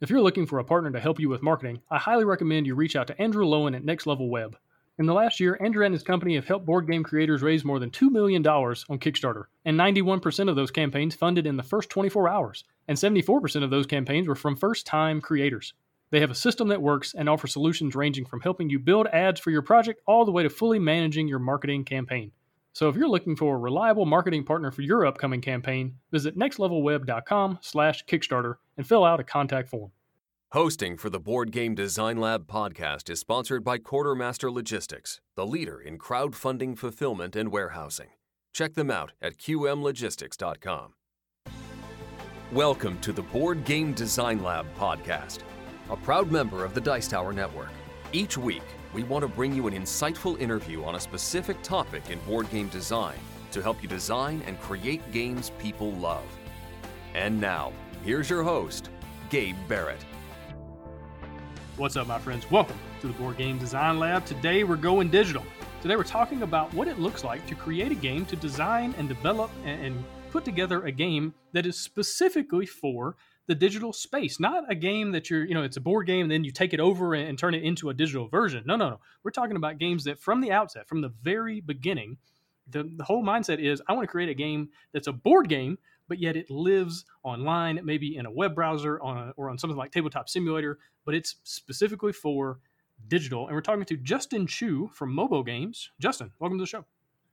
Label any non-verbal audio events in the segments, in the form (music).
If you're looking for a partner to help you with marketing, I highly recommend you reach out to Andrew Lowen at Next Level Web. In the last year, Andrew and his company have helped board game creators raise more than $2 million on Kickstarter, and 91% of those campaigns funded in the first 24 hours, and 74% of those campaigns were from first time creators. They have a system that works and offer solutions ranging from helping you build ads for your project all the way to fully managing your marketing campaign. So if you're looking for a reliable marketing partner for your upcoming campaign, visit nextlevelweb.com/kickstarter and fill out a contact form. Hosting for the Board Game Design Lab podcast is sponsored by Quartermaster Logistics, the leader in crowdfunding fulfillment and warehousing. Check them out at qmlogistics.com. Welcome to the Board Game Design Lab podcast, a proud member of the Dice Tower Network. Each week, we want to bring you an insightful interview on a specific topic in board game design to help you design and create games people love. And now, here's your host, Gabe Barrett. What's up, my friends? Welcome to the Board Game Design Lab. Today we're going digital. Today we're talking about what it looks like to create a game, to design and develop and put together a game that is specifically for the digital space, not a game that you're, you know, it's a board game and then you take it over and, turn it into a digital version. No, no, no. We're talking about games that from the outset, from the very beginning, the, the whole mindset is I want to create a game that's a board game, but yet it lives online, maybe in a web browser on a, or on something like Tabletop Simulator, but it's specifically for digital. And we're talking to Justin Chu from Mobo Games. Justin, welcome to the show.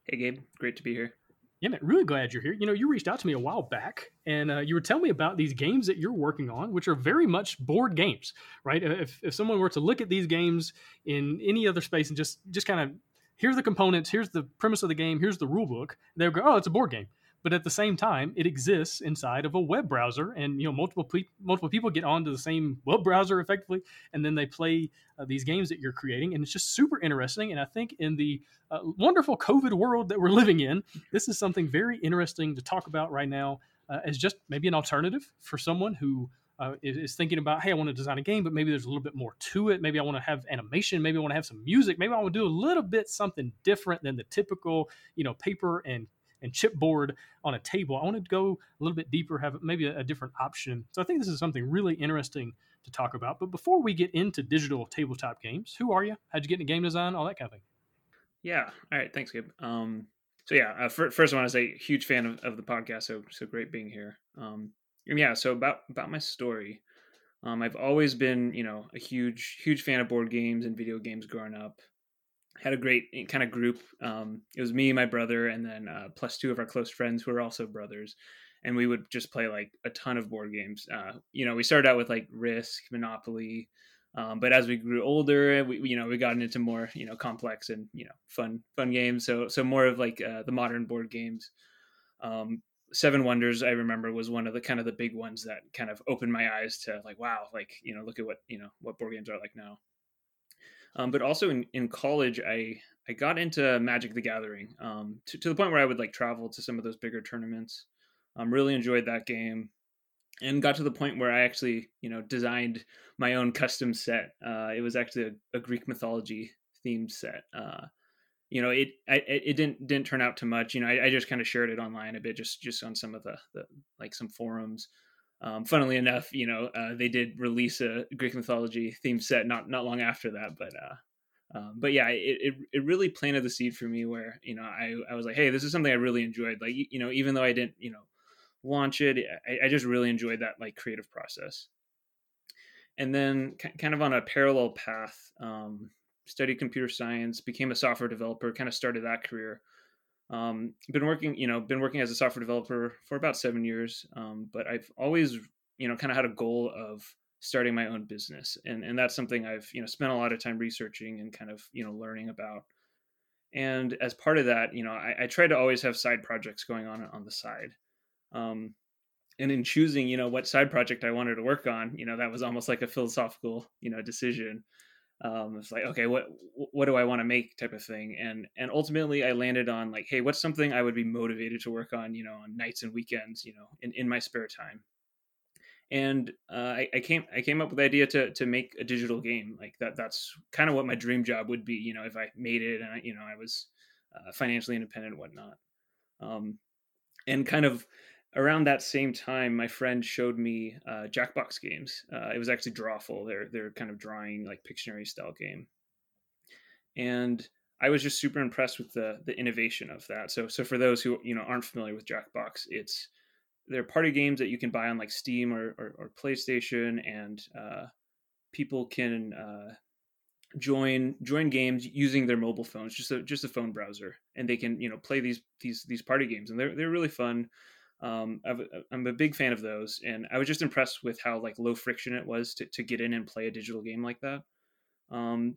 Hey, Gabe. Great to be here. Yeah, man, really glad you're here. You know, you reached out to me a while back, and uh, you were telling me about these games that you're working on, which are very much board games, right? Uh, if, if someone were to look at these games in any other space and just just kind of here's the components, here's the premise of the game, here's the rule book, they would go, oh, it's a board game but at the same time it exists inside of a web browser and you know multiple pe- multiple people get onto the same web browser effectively and then they play uh, these games that you're creating and it's just super interesting and i think in the uh, wonderful covid world that we're living in this is something very interesting to talk about right now uh, as just maybe an alternative for someone who uh, is thinking about, hey, I want to design a game, but maybe there's a little bit more to it. Maybe I want to have animation. Maybe I want to have some music. Maybe I want to do a little bit something different than the typical, you know, paper and and chipboard on a table. I want to go a little bit deeper, have maybe a, a, different option. So I think this is something really interesting to talk about. But before we get into digital tabletop games, who are you? How'd you get into game design? All that kind of thing. Yeah. All right. Thanks, Gabe. Um, so yeah, uh, for, first I want to say huge fan of, of the podcast. So so great being here. Um, yeah. So about about my story. Um, I've always been, you know, a huge, huge fan of board games and video games growing up had a great eh, kind of group. Um, it was me, my brother, and then uh, plus two of our close friends who are also brothers, and we would just play like a ton of board games. Uh, you know, we started out with like Risk, Monopoly, um, but as we grew older, we you know we got into more you know complex and you know fun fun games. So so more of like uh, the modern board games. Um, Seven Wonders, I remember, was one of the kind of the big ones that kind of opened my eyes to like, wow, like you know, look at what you know what board games are like now. Um, but also in, in college, I I got into Magic the Gathering um, to, to the point where I would like travel to some of those bigger tournaments. Um, really enjoyed that game, and got to the point where I actually you know designed my own custom set. Uh, it was actually a, a, Greek mythology themed set. Uh, you know, it I, it didn't didn't turn out too much. You know, I, I just kind of shared it online a bit, just just on some of the, the like some forums. Um, funnily enough, you know, uh, they did release a Greek mythology theme set not not long after that, but uh, um, but yeah, it, it, it really planted the seed for me where you know I I was like, hey, this is something I really enjoyed. Like you know, even though I didn't you know launch it, I, I just really enjoyed that like creative process. And then kind of on a parallel path, um, studied computer science, became a software developer, kind of started that career. Um, been working, you know, been working as a software developer for about seven years, um, but I've always, you know, kind of had a goal of starting my own business, and and that's something I've, you know, spent a lot of time researching and kind of, you know, learning about. And as part of that, you know, I, I try to always have side projects going on on the side. Um, and in choosing, you know, what side project I wanted to work on, you know, that was almost like a philosophical, you know, decision um, it's like okay what what do i want to make? type of thing and and ultimately i landed on like hey what's something i would be motivated to work on you know on nights and weekends you know in, in my spare time? And uh, I, I came i came up with the idea to to make a digital game like that that's kind of what my dream job would be you know if i made it and I, you know i was uh, financially independent and whatnot. Um, and kind of around that same time, my friend showed me uh, Jackbox games. Uh, it was actually Drawful. They're they're kind of drawing like Pictionary style game, and I was just super impressed with the the innovation of that. So so for those who you know aren't familiar with Jackbox, it's they're party games that you can buy on like Steam or or, or PlayStation, and uh, people can uh, join join games using their mobile phones, just a just a phone browser, and they can you know play these these these party games, and they're they're really fun. Um, i am a big fan of those, and I was just impressed with how like low friction it was to to get in and play a digital game like that. Um,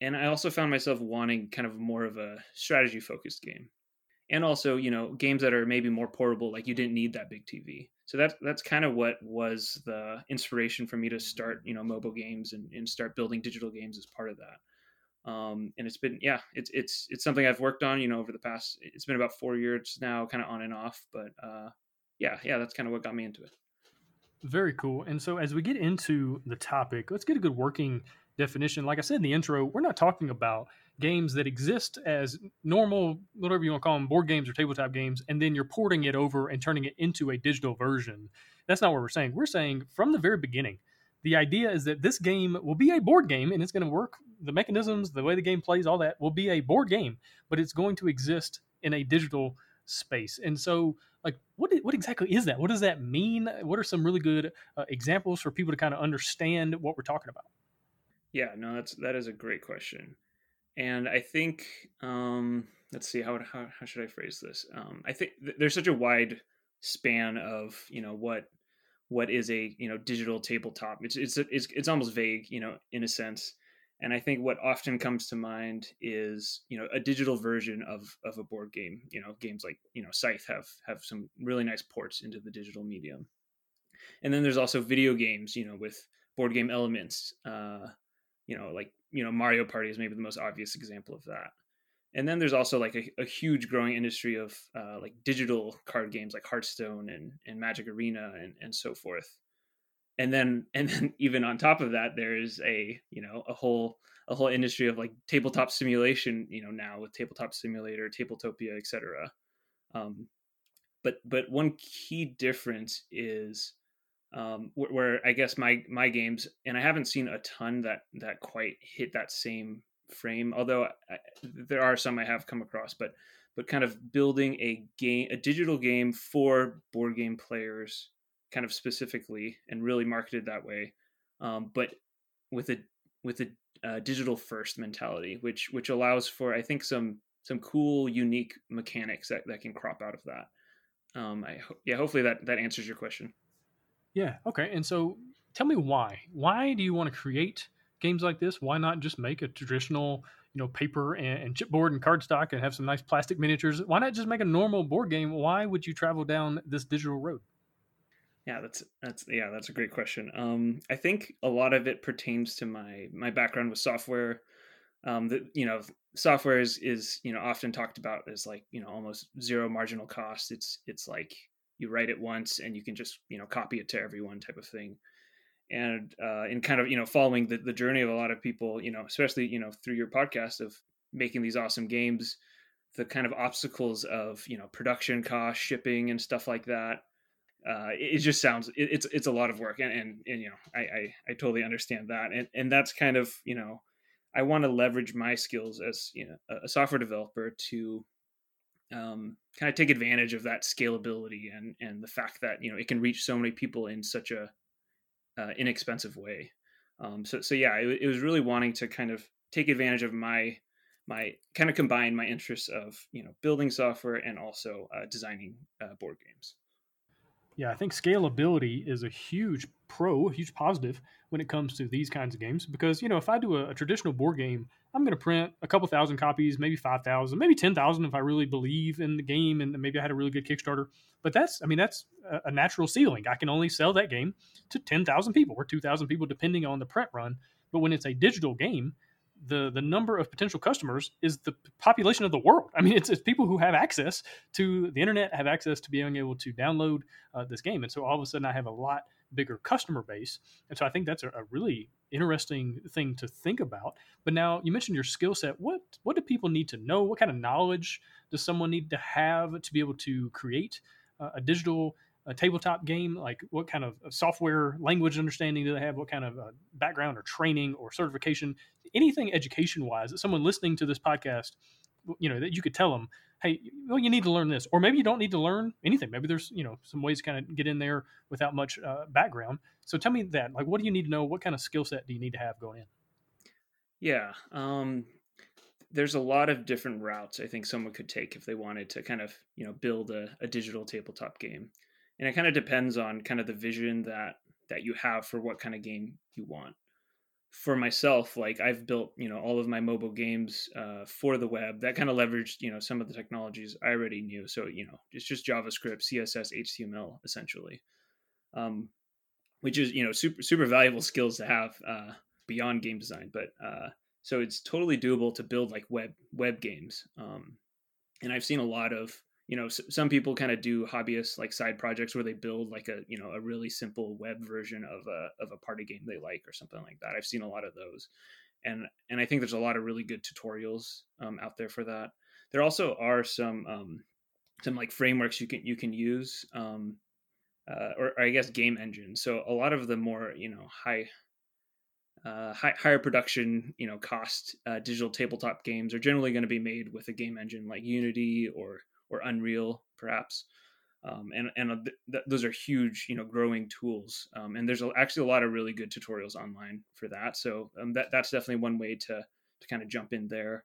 and I also found myself wanting kind of more of a strategy focused game, and also you know games that are maybe more portable, like you didn't need that big TV. So that's that's kind of what was the inspiration for me to start you know Mobo Games and, and start building digital games as part of that. Um, and it's been yeah it's it's it's something I've worked on you know over the past it's been about four years now, kind of on and off, but uh, yeah yeah that's kind of what got me into it. Very cool. And so as we get into the topic, let's get a good working definition. Like I said in the intro, we're not talking about games that exist as normal, whatever you want to call them, board games or tabletop games, and then you're porting it over and turning it into a digital version. That's not what we're saying. We're saying from the very beginning, the idea is that this game will be a board game and it's going to work. The mechanisms, the way the game plays, all that will be a board game, but it's going to exist in a digital space. And so, like, what what exactly is that? What does that mean? What are some really good uh, examples for people to kind of understand what we're talking about? Yeah, no, that's that is a great question, and I think um, let's see how how how should I phrase this? Um, I think th- there's such a wide span of you know what what is a you know digital tabletop. It's it's it's it's almost vague, you know, in a sense. And I think what often comes to mind is you know a digital version of of a board game. You know, games like you know Scythe have have some really nice ports into the digital medium. And then there's also video games, you know, with board game elements. Uh, you know like you know mario party is maybe the most obvious example of that and then there's also like a, a huge growing industry of uh, like digital card games like hearthstone and, and magic arena and, and so forth. And then (laughs) and then even on top of that there is a you know a whole a whole industry of like tabletop simulation you know now with tabletop simulator tabletopia etc um, but but one key difference is um, where, where, I guess my my games, and I haven't seen a ton that that quite hit that same frame. Although I, there are some I have come across, but but kind of building a game, a digital game for board game players, kind of specifically, and really marketed that way, um, but with a with a uh, digital first mentality, which which allows for I think some some cool, unique mechanics that, that can crop out of that. Um, I yeah, hopefully that that answers your question. Yeah. Okay. And so tell me why. Why do you want to create games like this? Why not just make a traditional, you know, paper and, and chipboard and cardstock and have some nice plastic miniatures? Why not just make a normal board game? Why would you travel down this digital road? Yeah, that's that's yeah, that's a great question. Um, I think a lot of it pertains to my my background with software. Um, that you know, software is is you know often talked about as like you know almost zero marginal cost. It's it's like you write it once and you can just you know copy it to everyone type of thing and uh, in kind of you know following the, the journey of a lot of people you know especially you know through your podcast of making these awesome games the kind of obstacles of you know production cost shipping and stuff like that uh, it, it, just sounds it, it's it's a lot of work and, and, and you know I, I, I totally understand that and and that's kind of you know I want to leverage my skills as you know a software developer to um, kind of take advantage of that scalability and and the fact that you know it can reach so many people in such a uh, inexpensive way. Um, so so yeah, it, it, was really wanting to kind of take advantage of my my kind of combine my interests of you know building software and also uh, designing uh, board games. Yeah, I think scalability is a huge pro, a huge positive when it comes to these kinds of games because you know if I do a, a traditional board game I'm going to print a couple thousand copies, maybe 5,000, maybe 10,000 if I really believe in the game and maybe I had a really good Kickstarter. But that's, I mean, that's a natural ceiling. I can only sell that game to 10,000 people or 2,000 people, depending on the print run. But when it's a digital game, the the number of potential customers is the population of the world. I mean, it's, it's people who have access to the internet, have access to being able to download uh, this game, and so all of a sudden I have a lot bigger customer base. And so I think that's a, a really interesting thing to think about. But now you mentioned your skill set. What what do people need to know? What kind of knowledge does someone need to have to be able to create uh, a digital a tabletop game? Like, what kind of software language understanding do they have? What kind of uh, background or training or certification? Anything education wise that someone listening to this podcast, you know, that you could tell them, hey, well, you need to learn this, or maybe you don't need to learn anything. Maybe there's you know some ways to kind of get in there without much uh, background. So tell me that, like, what do you need to know? What kind of skill set do you need to have going in? Yeah, um, there's a lot of different routes I think someone could take if they wanted to kind of you know build a, a digital tabletop game, and it kind of depends on kind of the vision that that you have for what kind of game you want. For myself, like I've built you know all of my Mobo Games uh, for the web. That kind of leveraged you know some of the technologies I already knew. So you know it's just JavaScript, CSS, HTML essentially, um, which is you know super super valuable skills to have uh, beyond game design, but uh, so it's totally doable to build like web web games. Um, and i've seen a lot of you know some people kind of do hobbyist like side projects where they build like a you know a really simple web version of a of a party game they like or something like that. I've seen a lot of those. And and i think there's a lot of really good tutorials um, out there for that. There also are some um, some like frameworks you can you can use um, uh, or, or i guess game engines. So a lot of the more you know high uh, high, higher production, you know, cost uh, digital tabletop games are generally going to be made with a game engine like Unity or or Unreal, perhaps. Um, and and uh, th- th- those are huge, you know, growing tools. Um, and there's actually a lot of really good tutorials online for that. So um, that that's definitely one way to to kind of jump in there.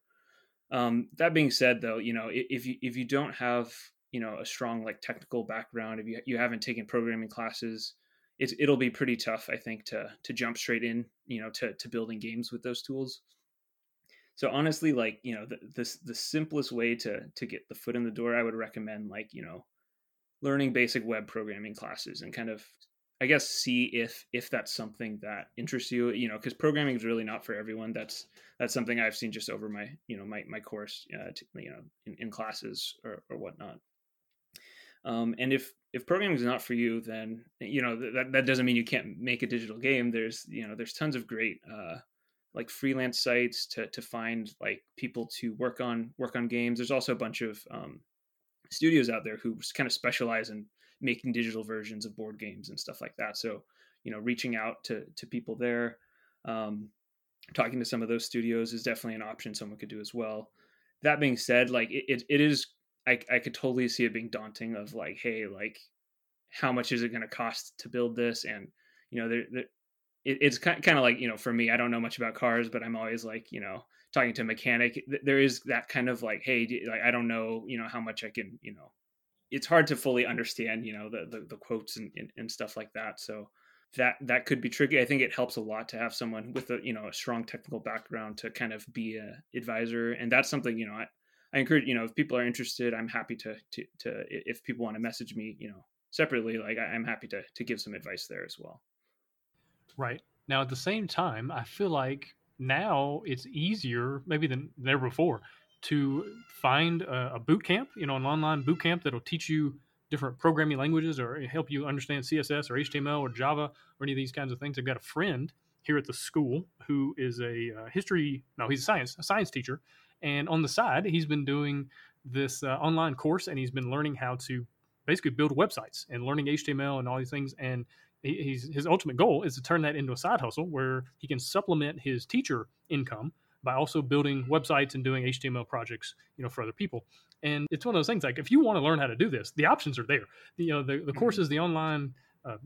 Um, that being said, though, you know, if you if you don't have you know a strong like technical background, if you you haven't taken programming classes, it, it'll be pretty tough, I think, to to jump straight in, you know, to to building games with those tools. So honestly, like you know, the the, the simplest way to to get the foot in the door, I would recommend like you know, learning basic web programming classes and kind of, I guess, see if if that's something that interests you. You know, because programming is really not for everyone. That's that's something I've seen just over my you know my my course, uh, to, you know, in, in classes or or whatnot. Um, and if if programming is not for you, then you know that that doesn't mean you can't make a digital game. There's you know there's tons of great uh, like freelance sites to to find like people to work on work on games. There's also a bunch of um, studios out there who kind of specialize in making digital versions of board games and stuff like that. So you know reaching out to to people there, um, talking to some of those studios is definitely an option someone could do as well. That being said, like it, it, it is I, I could totally see it being daunting of like, hey, like, how much is it going to cost to build this? And, you know, there, there it, it's kind, of like, you know, for me, I don't know much about cars, but I'm always like, you know, talking to a mechanic, there is that kind of like, hey, like, I don't know, you know, how much I can, you know, it's hard to fully understand, you know, the, the, the quotes and, and, and stuff like that. So that, that could be tricky. I think it helps a lot to have someone with a, you know, a strong technical background to kind of be a advisor. And that's something, you know, I, I encourage, you know, if people are interested, I'm happy to, to, to if people want to message me, you know, separately, like I'm happy to, to give some advice there as well. Right. Now, at the same time, I feel like now it's easier, maybe than ever before, to find a, a boot camp, you know, an online boot camp that'll teach you different programming languages or help you understand CSS or HTML or Java or any of these kinds of things. I've got a friend here at the school who is a uh, history, no, he's a science, a science teacher, and on the side, he's been doing this uh, online course and he's been learning how to basically build websites and learning HTML and all these things. And he's, his ultimate goal is to turn that into a side hustle where he can supplement his teacher income by also building websites and doing HTML projects, you know, for other people. And it's one of those things like if you want to learn how to do this, the options are there. The, you know, the, the mm-hmm. courses, the online uh,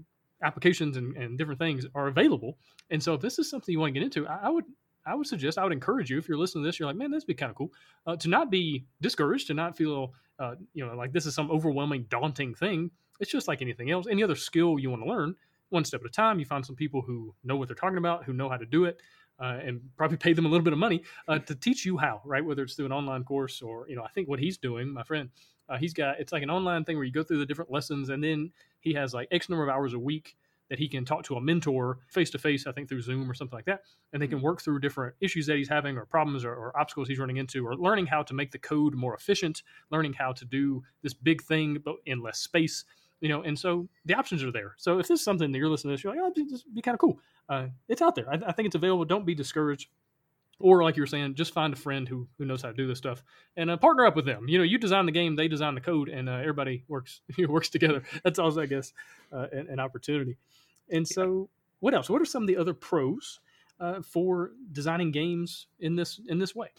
applications and, and different things are available. And so if this is something you want to get into, I, I would I would suggest, I would encourage you, if you're listening to this, you're like, man, this would be kind of cool, uh, to not be discouraged, to not feel, uh, you know, like this is some overwhelming, daunting thing. It's just like anything else. Any other skill you want to learn, one step at a time. You find some people who know what they're talking about, who know how to do it, uh, and probably pay them a little bit of money uh, to teach you how, right? Whether it's through an online course or, you know, I think what he's doing, my friend, uh, he's got, it's like an online thing where you go through the different lessons and then he has like X number of hours a week that he can talk to a mentor face to face, I think through Zoom or something like that. And they can mm-hmm. work through different issues that he's having or problems or, or, obstacles he's running into or learning how to make the code more efficient, learning how to do this big thing but in less space. You know, and so the options are there. So if this is something that you're listening to, this, you're like, oh, this be kind of cool. Uh, it's out there. I, I think it's available. Don't be discouraged. or like you were saying, just find a friend who who knows how to do this stuff and uh, partner up with them. You know, you design the game, they design the code, and uh, everybody works (laughs) works together. That's also, I guess, uh, an, an, opportunity. And so, what else? What are some of the other pros uh, for designing games in this in this way?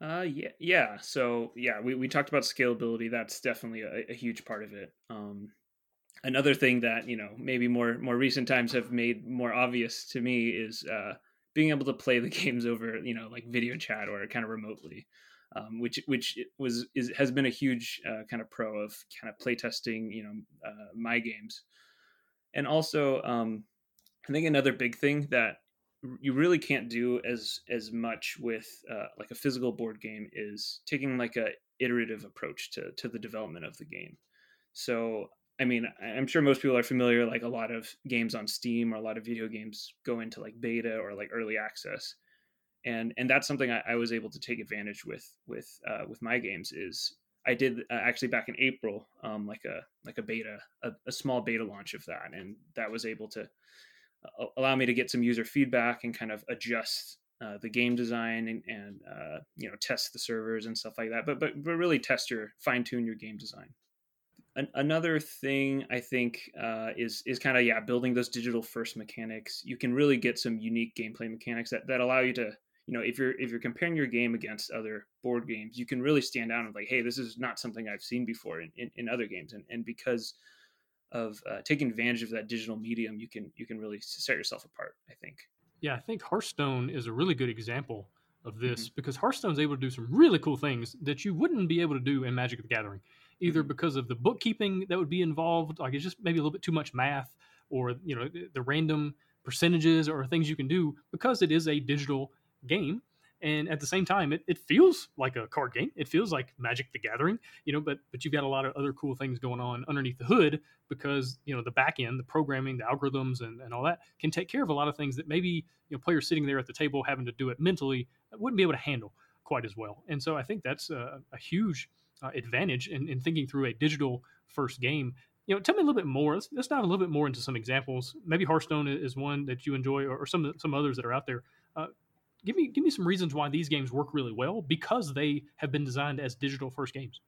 Uh, yeah, yeah. So yeah, we, we talked about scalability. That's definitely a, a huge part of it. Um, another thing that you know maybe more more recent times have made more obvious to me is uh, being able to play the (laughs) games over you know like video chat or kind of remotely um, which which was is has been a huge uh, kind of pro of kind of playtesting you know uh, my games. And also um, i think another big thing that you really can't do as as much with uh, like a physical board game is taking like a iterative approach to to the development of the game. So I mean, I'm sure most people are familiar. Like a lot of games on Steam or a lot of video games go into like beta or like early access, and and that's something I, I was able to take advantage with with uh, with my games. Is I did uh, actually back in April, um, like a like a beta, a, a, small beta launch of that, and that was able to uh, allow me to get some user feedback and kind of adjust uh, the game design and, and uh, you know test the servers and stuff like that. But but but really test your fine tune your game design. An- another thing I think uh, is is kind of yeah building those digital first mechanics. You can really get some unique gameplay mechanics that, that allow you to you know if you're if you're comparing your game against other board games, you can really stand out and like hey this is not something I've seen before in, in, in other games and and because of uh, taking advantage of that digital medium, you can you can really set yourself apart. I think. Yeah, I think Hearthstone is a really good example of this mm-hmm. because Hearthstone's able to do some really cool things that you wouldn't be able to do in Magic the Gathering either mm-hmm. because of the bookkeeping that would be involved, like it's just maybe a little bit too much math, or you know the random percentages or things you can do because it is a digital game. And at the same time it, it feels like a card game. It feels like magic the gathering you know but but you've got a lot of other cool things going on underneath the hood because you know the back end the programming the algorithms and, and all that can take care of a lot of things that maybe you know players sitting there at the table having to do it mentally wouldn't be able to handle quite as well. And so i think that's a, a huge uh, advantage in, in thinking through a digital first game. You know, tell me a little bit more. Let's, let's dive a little bit more into some examples. Maybe Hearthstone is one that you enjoy, or, or some some others that are out there. Uh, give me give me some reasons why these games work really well because they have been designed as digital first games.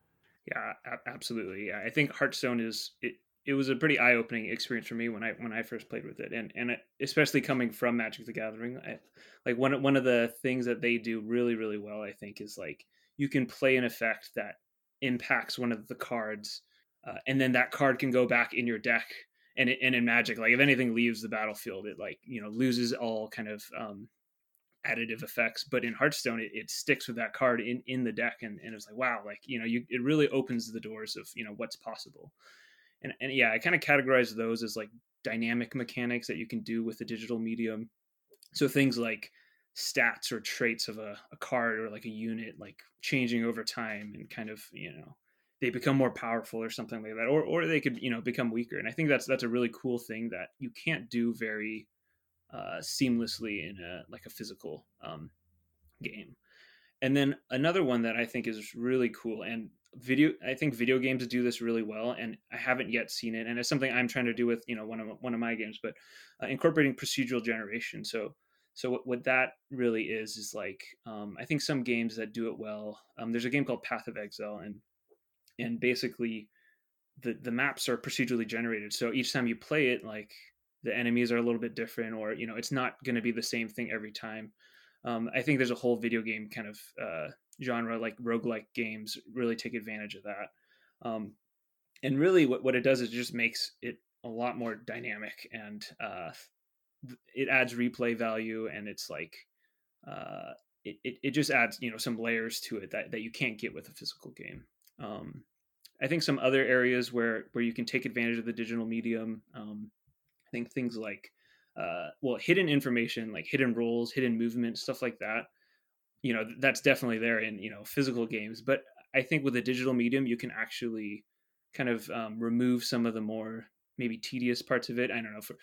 Yeah, absolutely. I think Hearthstone is it. It was a pretty eye opening experience for me when I when I first played with it, and and especially coming from Magic the Gathering, I, like one one of the things that they do really really well, I think, is like you can play an effect that impacts one of the cards, uh, and then that card can go back in your deck. And, and in Magic, like if anything leaves the battlefield, it like you know loses all kind of um, additive effects. But in Hearthstone, it, it sticks with that card in in the deck, and, and it's like wow, like you know, you it really opens the doors of you know what's possible. And and yeah, I kind of categorize those as like dynamic mechanics that you can do with the digital medium. So things like stats or traits of a, a card or like a unit like changing over time and kind of you know they become more powerful or something like that or or they could you know become weaker. And i think that's that's a really cool thing that you can't do very uh, seamlessly in a like a physical um, game. And then another one that i think is really cool and video i think video games do this really well and i haven't yet seen it and it's something i'm trying to do with you know one of one of my games but uh, incorporating procedural generation. So so what, what that really is is like um, I think some games that do it well. Um, there's a game called Path of Exile, and and basically the the maps are procedurally generated. So each time you play it, like the enemies are a little bit different, or you know it's not going to be the same thing every time. Um, I think there's a whole video game kind of uh, genre like roguelike games really take advantage of that. Um, and really what, what it does is it just makes it a lot more dynamic and uh, it adds replay value and it's like uh, it, it, it just adds you know some layers to it that, that you can't get with a physical game. Um, i think some other areas where where you can take advantage of the digital medium um, i think things like uh, well hidden information like hidden roles hidden movement stuff like that you know that's definitely there in you know physical games but i think with a digital medium you can actually kind of um, remove some of the more maybe tedious parts of it. I don't know for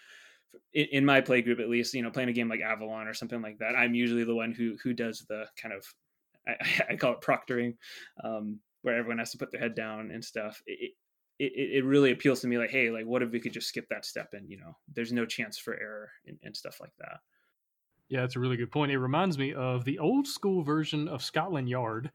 in my play group at least you know playing a game like avalon or something like that i'm usually the one who who does the kind of i, (laughs) I call it proctoring um, where everyone has to put their head down and stuff it, it, it really appeals to me like hey like what if we could just skip that step and you know there's no chance for error and, and stuff like that Yeah, it's a really good point. It reminds me of the old school version of Scotland Yard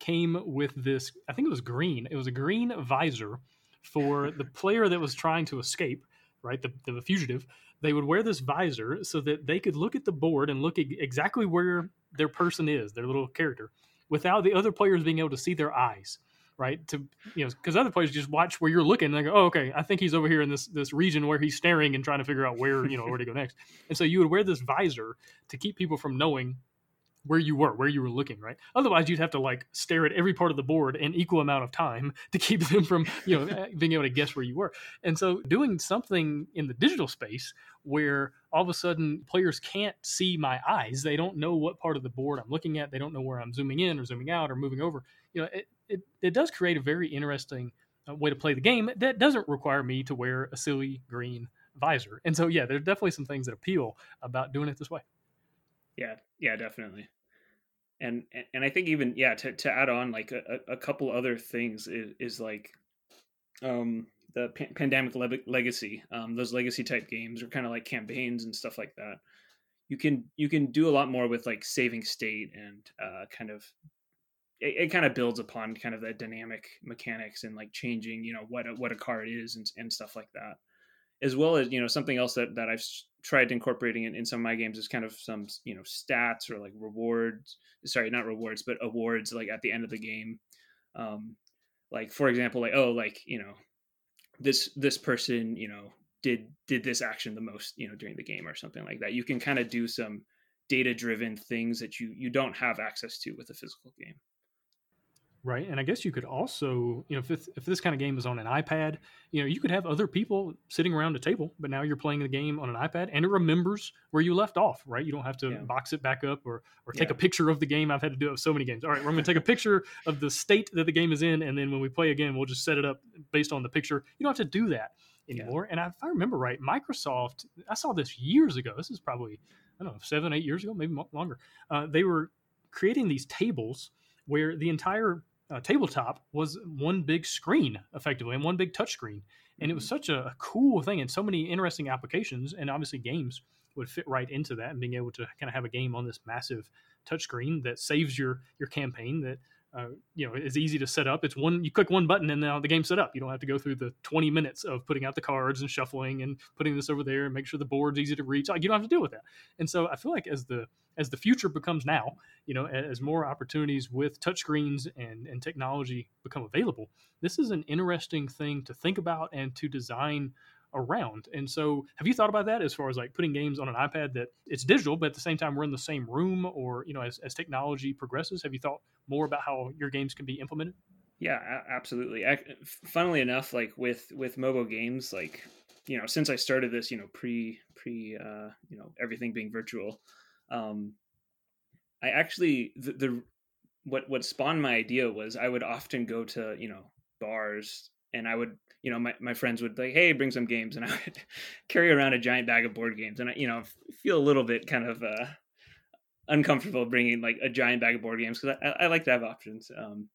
came with this, I think it was green. It was a green visor for the player that was trying to escape, right? The, the fugitive. They would wear this visor so that they could look at the board and look at exactly where their person is, their little character, without the other players being able to see their eyes right? To you know, because other players just watch where you're looking and they go, oh, okay, I think he's over here in this this region where he's staring and trying to figure out where you know where to go (laughs) next. And so you would wear this visor to keep people from knowing where you were, where you were looking, right? Otherwise, you'd have to like stare at every part of the board an equal amount of time (laughs) to keep them from, you know, eh, being able to guess where you were. And so, doing something in the digital space where all of a sudden players can't see my eyes, they don't know what part of the board I'm looking at, they don't know where I'm zooming in or zooming out or moving over. You know, it, it, it does create a very interesting uh, way to play the game that doesn't require me to wear a silly green visor. And so, yeah, there's definitely some things that appeal about doing it this way. Yeah, yeah, definitely. And and I think even yeah to, to add on like a, a couple other things is, is like um the pandemic le- legacy um those legacy type games are kind of like campaigns and stuff like that you can you can do a lot more with like saving state and uh kind of it, it kind of builds upon kind of the dynamic mechanics and like changing you know what a, what a card is and, and stuff like that as well as you know something else that, that i've tried incorporating in, in some of my games is kind of some you know stats or like rewards sorry not rewards but awards like at the end of the game. Um like for example like oh like you know this this person you know did did this action the most you know during the game or something like that. You can kind of do some data driven things that you you don't have access to with a physical game Right. And I guess you could also, you know, if, if this kind of game is on an iPad, you know, you could have other people sitting around a table, but now you're playing the game on an iPad and it remembers where you left off, right? You don't have to yeah. box it back up or, or take yeah. a picture of the game. I've had to do it with so many games. All right, we're going to take a picture of the state that the game is in. And then when we play again, we'll just set it up based on the picture. You don't have to do that anymore. Yeah. And if I remember right, Microsoft, I saw this years ago. This is probably, I don't know, seven, eight years ago, maybe longer. Uh, they were creating these tables where the entire uh, tabletop was one big screen effectively and one big touch screen and mm-hmm. it was mm-hmm. such a, cool thing and so many interesting applications and obviously games would fit right into that and being able to kind of have a game on this massive touch screen that saves your your campaign that uh, you know is easy to set up. It's one you click one button and now the game's set up. You don't have to go through the 20 minutes of putting out the cards and shuffling and putting this over there and make sure the board's easy to reach. Like you don't have to deal with that. And so i feel like as the as the future becomes now, you know, as more opportunities with touchscreens and, and technology become available, this is an interesting thing to think about and to design around. And so, have you thought about that as far as like putting games on an iPad that it's digital, but at the same time we're in the same room, or you know, as, as technology progresses, have you thought more about how your games can be implemented? Yeah, absolutely. I, funnily enough, like with with Mobo Games, like you know, since I started this, you know, pre pre uh, you know everything being virtual, um, I actually the, the what what spawned my idea was I would often go to you know bars and I would you know my, my friends would like hey bring some games and (laughs) I would carry around a giant bag of board games and I you know feel a little bit kind of uh, uncomfortable bringing like a giant bag of board games because I, I, like to have options. Um,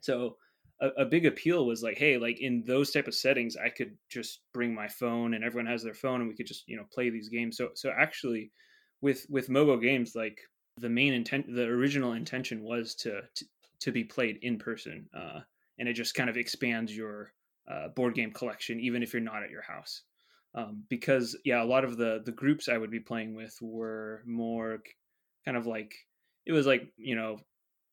so a, a, big appeal was like hey like in those type of settings I could just bring my phone and everyone has their phone and we could just you know play these games. So so actually with with Mobo Games like the main intent the original intention was to to, to be played in person uh, and it just kind of expands your uh, board game collection even if you're not at your house um, because yeah a lot of the the groups i would be playing with were more kind of like it was like you know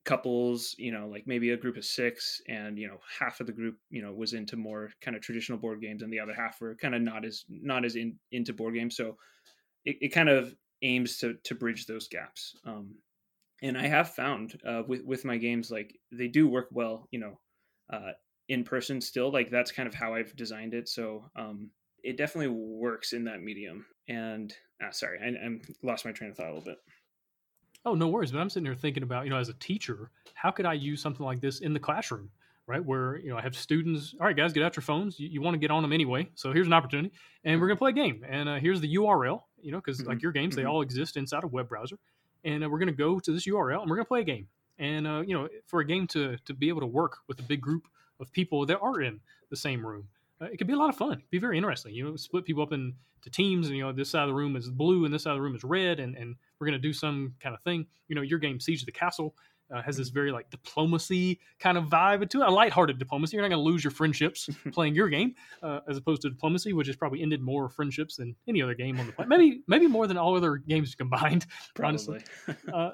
couples you know like maybe a group of six and you know half of the group you know was into more kind of traditional board games and the other half were kind of not as not as in, into board games so it, it kind of aims to to bridge those gaps. Um, and I have found uh, with with my games like they do work well, you know, uh, in person still. Like that's kind of how I've designed it. So um, it definitely works in that medium. And ah, sorry, I, I'm lost my train of thought a little bit. Oh, no worries. But I'm sitting here thinking about, you know, as a teacher, how could I use something like this in the classroom? right? Where you know I have students. All right, guys, get out your phones. You, you want to get on them anyway, so here's an opportunity, and we're gonna play a game. And uh, here's the URL, you know, because mm-hmm. like your games, mm-hmm. they all exist inside a web browser, and uh, we're gonna go to this URL and we're gonna play a game. And uh, you know, for a game to to be able to work with a big group of people that are in the same room, uh, it could be a lot of fun. It'd be very interesting. You know, split people up into teams, and you know, this side of the room is blue and this side of the room is red, and and we're gonna do some kind of thing. You know, your game Siege of the Castle uh, has this very like diplomacy kind of vibe to it, a lighthearted diplomacy. You're not going to lose your friendships (laughs) playing your game, uh, as opposed to diplomacy, which has probably ended more friendships than any other game on the planet. Maybe maybe more than all other games combined, (laughs) honestly. (laughs) uh,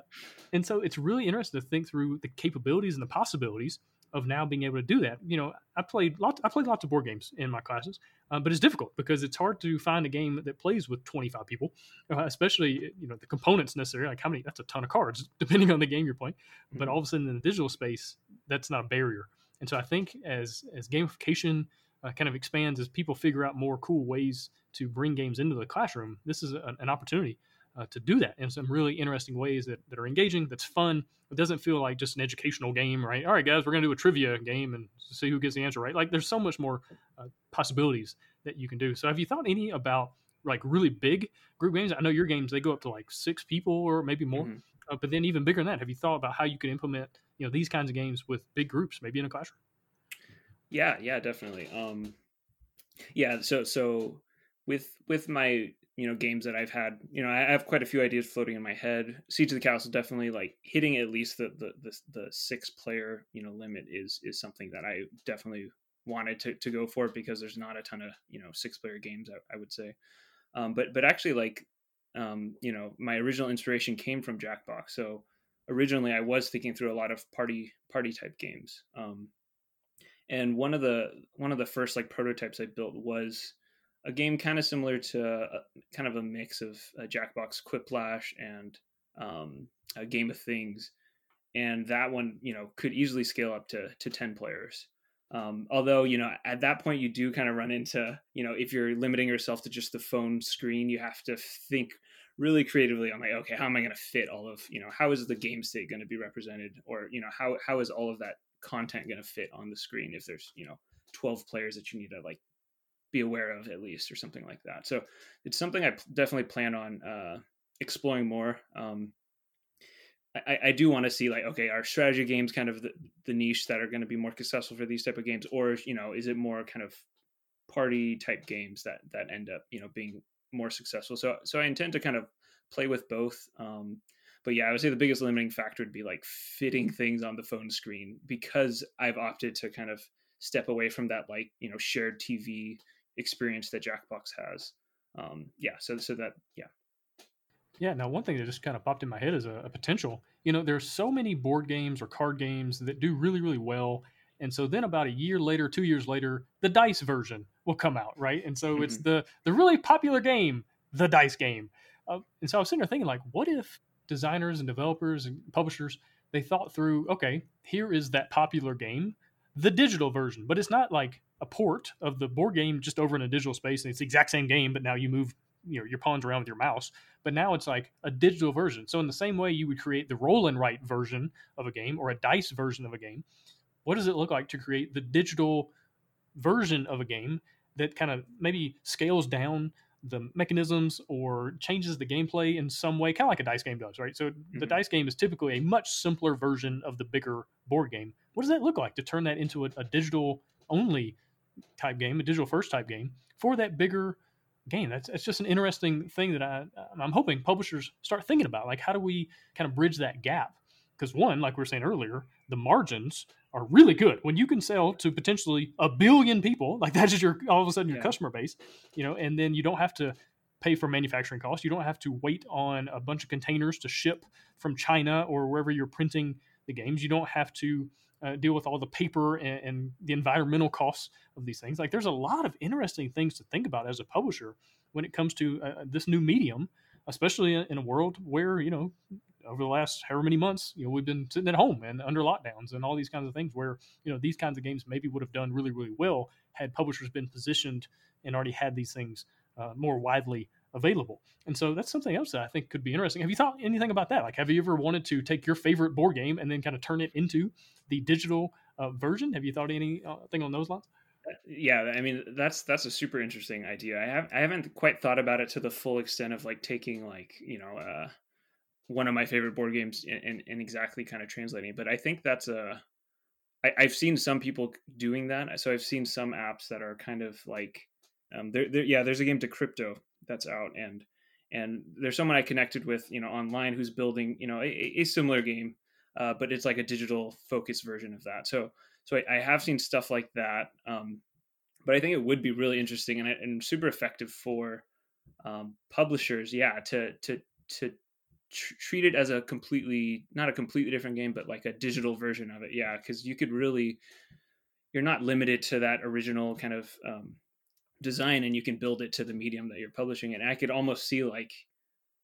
and so it's really interesting to think through the capabilities and the possibilities of now being able to do that. You know, I played lots. I played lots of board games in my classes, uh, but it's difficult because it's hard to find a game that plays with 25 people, uh, especially you know the components necessary. Like how many? That's a ton of cards, (laughs) depending on the game you're playing. Mm-hmm. But all of a sudden in the digital space, that's not a barrier. And so I think as as gamification uh, kind of expands, as people figure out more cool ways to bring games into the classroom, this is a, an opportunity uh, to do that in some really interesting ways that, that are engaging, that's fun. It doesn't feel like just an educational game, right? All right, guys, we're going to do a trivia game and see who gets the answer right. Like there's so much more uh, possibilities that you can do. So have you thought any about like really big group games? I know your games, they go up to like six people or maybe more. Mm-hmm. Uh, but then even bigger than that, have you thought about how you could implement, you know, these kinds of games with big groups, maybe in a classroom? Yeah, yeah, definitely. Um, yeah. So, so with, with my you know games that I've had. You know, I have quite a few ideas floating in my head. Siege of the Castle definitely like hitting at least the the the, the six player you know limit is is something that I definitely wanted to, to go for because there's not a ton of you know six player games I, I would say. Um, but but actually like um, you know my original inspiration came from Jackbox. So originally I was thinking through a lot of party party type games. Um, and one of the one of the first like prototypes I built was a game kind of similar to a, kind of a mix of a Jackbox Quiplash and um, a Game of Things, and that one you know could easily scale up to to ten players. Um, although you know at that point you do kind of run into you know if you're limiting yourself to just the phone screen, you have to think really creatively on like okay how am I going to fit all of you know how is the game state going to be represented or you know how how is all of that content going to fit on the screen if there's you know 12 players that you need to like be aware of at least or something like that. So it's something i definitely plan on uh, exploring more. Um, I, I, do want to see like okay are strategy games kind of the, the niche that are going to be more successful for these type of games? Or you know is it more kind of party type games that that end up you know being more successful? So so i intend to kind of play with both um, but yeah i would say the biggest limiting factor would be like fitting things on the phone screen because i've opted to kind of step away from that like you know shared tv experience that Jackbox has. Um, yeah, so so that yeah. Yeah. Now, one thing that just kind of popped in my head is a, a potential. You know, there's so many board games or card games that do really, really well, and so then about a year later, two years later, the dice version will come out, right? And so mm-hmm. it's the the really popular game, the dice game. Uh, and so I was sitting there thinking, like, what if designers and developers and publishers they thought through, okay, here is that popular game, the digital version, but it's not like a port of the board game just over in a digital space, and it's the exact same game, but now you move you know your pawns around with your mouse. But now it's like a digital version. So in the same way you would create the roll and write version of a game or a dice version of a game, what does it look like to create the digital version of a game that kind of maybe scales down the mechanisms or changes the gameplay in some way, kind of like a dice game does, right? So mm-hmm. the dice game is typically a much simpler version of the bigger board game. What does that look like to turn that into a, a digital only type game, a digital first type game for that bigger game. That's it's just an interesting thing that I I'm hoping publishers start thinking about. Like how do we kind of bridge that gap? Because one, like we were saying earlier, the margins are really good when you can sell to potentially a billion people. (laughs) Like that's just your all of a sudden your yeah. customer base, you know, and then you don't have to pay for manufacturing costs. You don't have to wait on a bunch of containers to ship from China or wherever you're printing the games. You don't have to uh, deal with all the paper and, and, the environmental costs of these things. Like there's a lot of interesting things to think about as a publisher when it comes to uh, this new medium, especially in a world where you know over the last however many months, you know, we've been sitting at home and under lockdowns and all these kinds of things where, you know, these kinds of games maybe would have done really, really well had publishers been positioned and already had these things uh, more widely available. And so that's something else that I think could be interesting. Have you thought anything about that? Like, have you ever wanted to take your favorite board game and then kind of turn it into the digital uh, version? Have you thought anything uh, on those lines? Uh, yeah, I mean that's that's a super interesting idea. I have I haven't quite thought about it to the full extent of like taking like you know uh, one of my favorite board games and, and, exactly kind of translating. But I think that's a I, I've seen some people doing that. So I've seen some apps that are kind of like, um, there, there, yeah, there's a game Decrypto that's out, and and there's someone I connected with, you know, online who's building, you know, a, a similar game, uh, but it's like a digital focused version of that. So so I, I have seen stuff like that, um, but I think it would be really interesting and, and super effective for um, publishers, yeah, to to to tr- treat it as a completely not a completely different game, but like a digital version of it, yeah, because you could really you're not limited to that original kind of um, design, and you can build it to the medium that you're publishing. And I could almost see like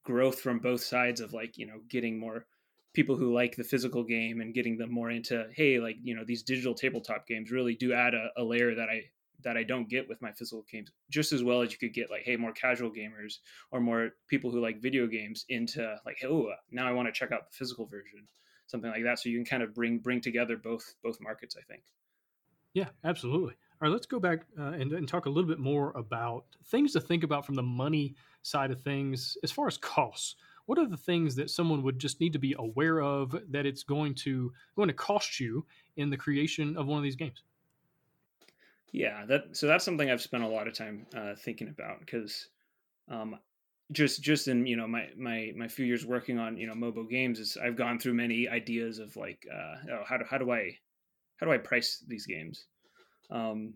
growth from both sides of like you know getting more people who like the physical game and getting them more into hey like you know these digital tabletop games really do add a, a layer that i that I don't get with my physical games, just as well as you could get like, hey, more casual gamers or more people who like video games into like, oh, now I want to check out the physical version, something like that. So you can kind of bring bring together both both markets. I think. Yeah, absolutely. All right, let's go back uh, and, and talk a little bit more about things to think about from the money side of things as far as costs. What are the things that someone would just need to be aware of that it's going to going to cost you in the creation of one of these games? Yeah, that so that's something I've spent a lot of time uh, thinking about because um, just just in you know my my my few years working on you know Mobo Games is I've gone through many ideas of like uh, oh how do how do I how do I price these games? Um,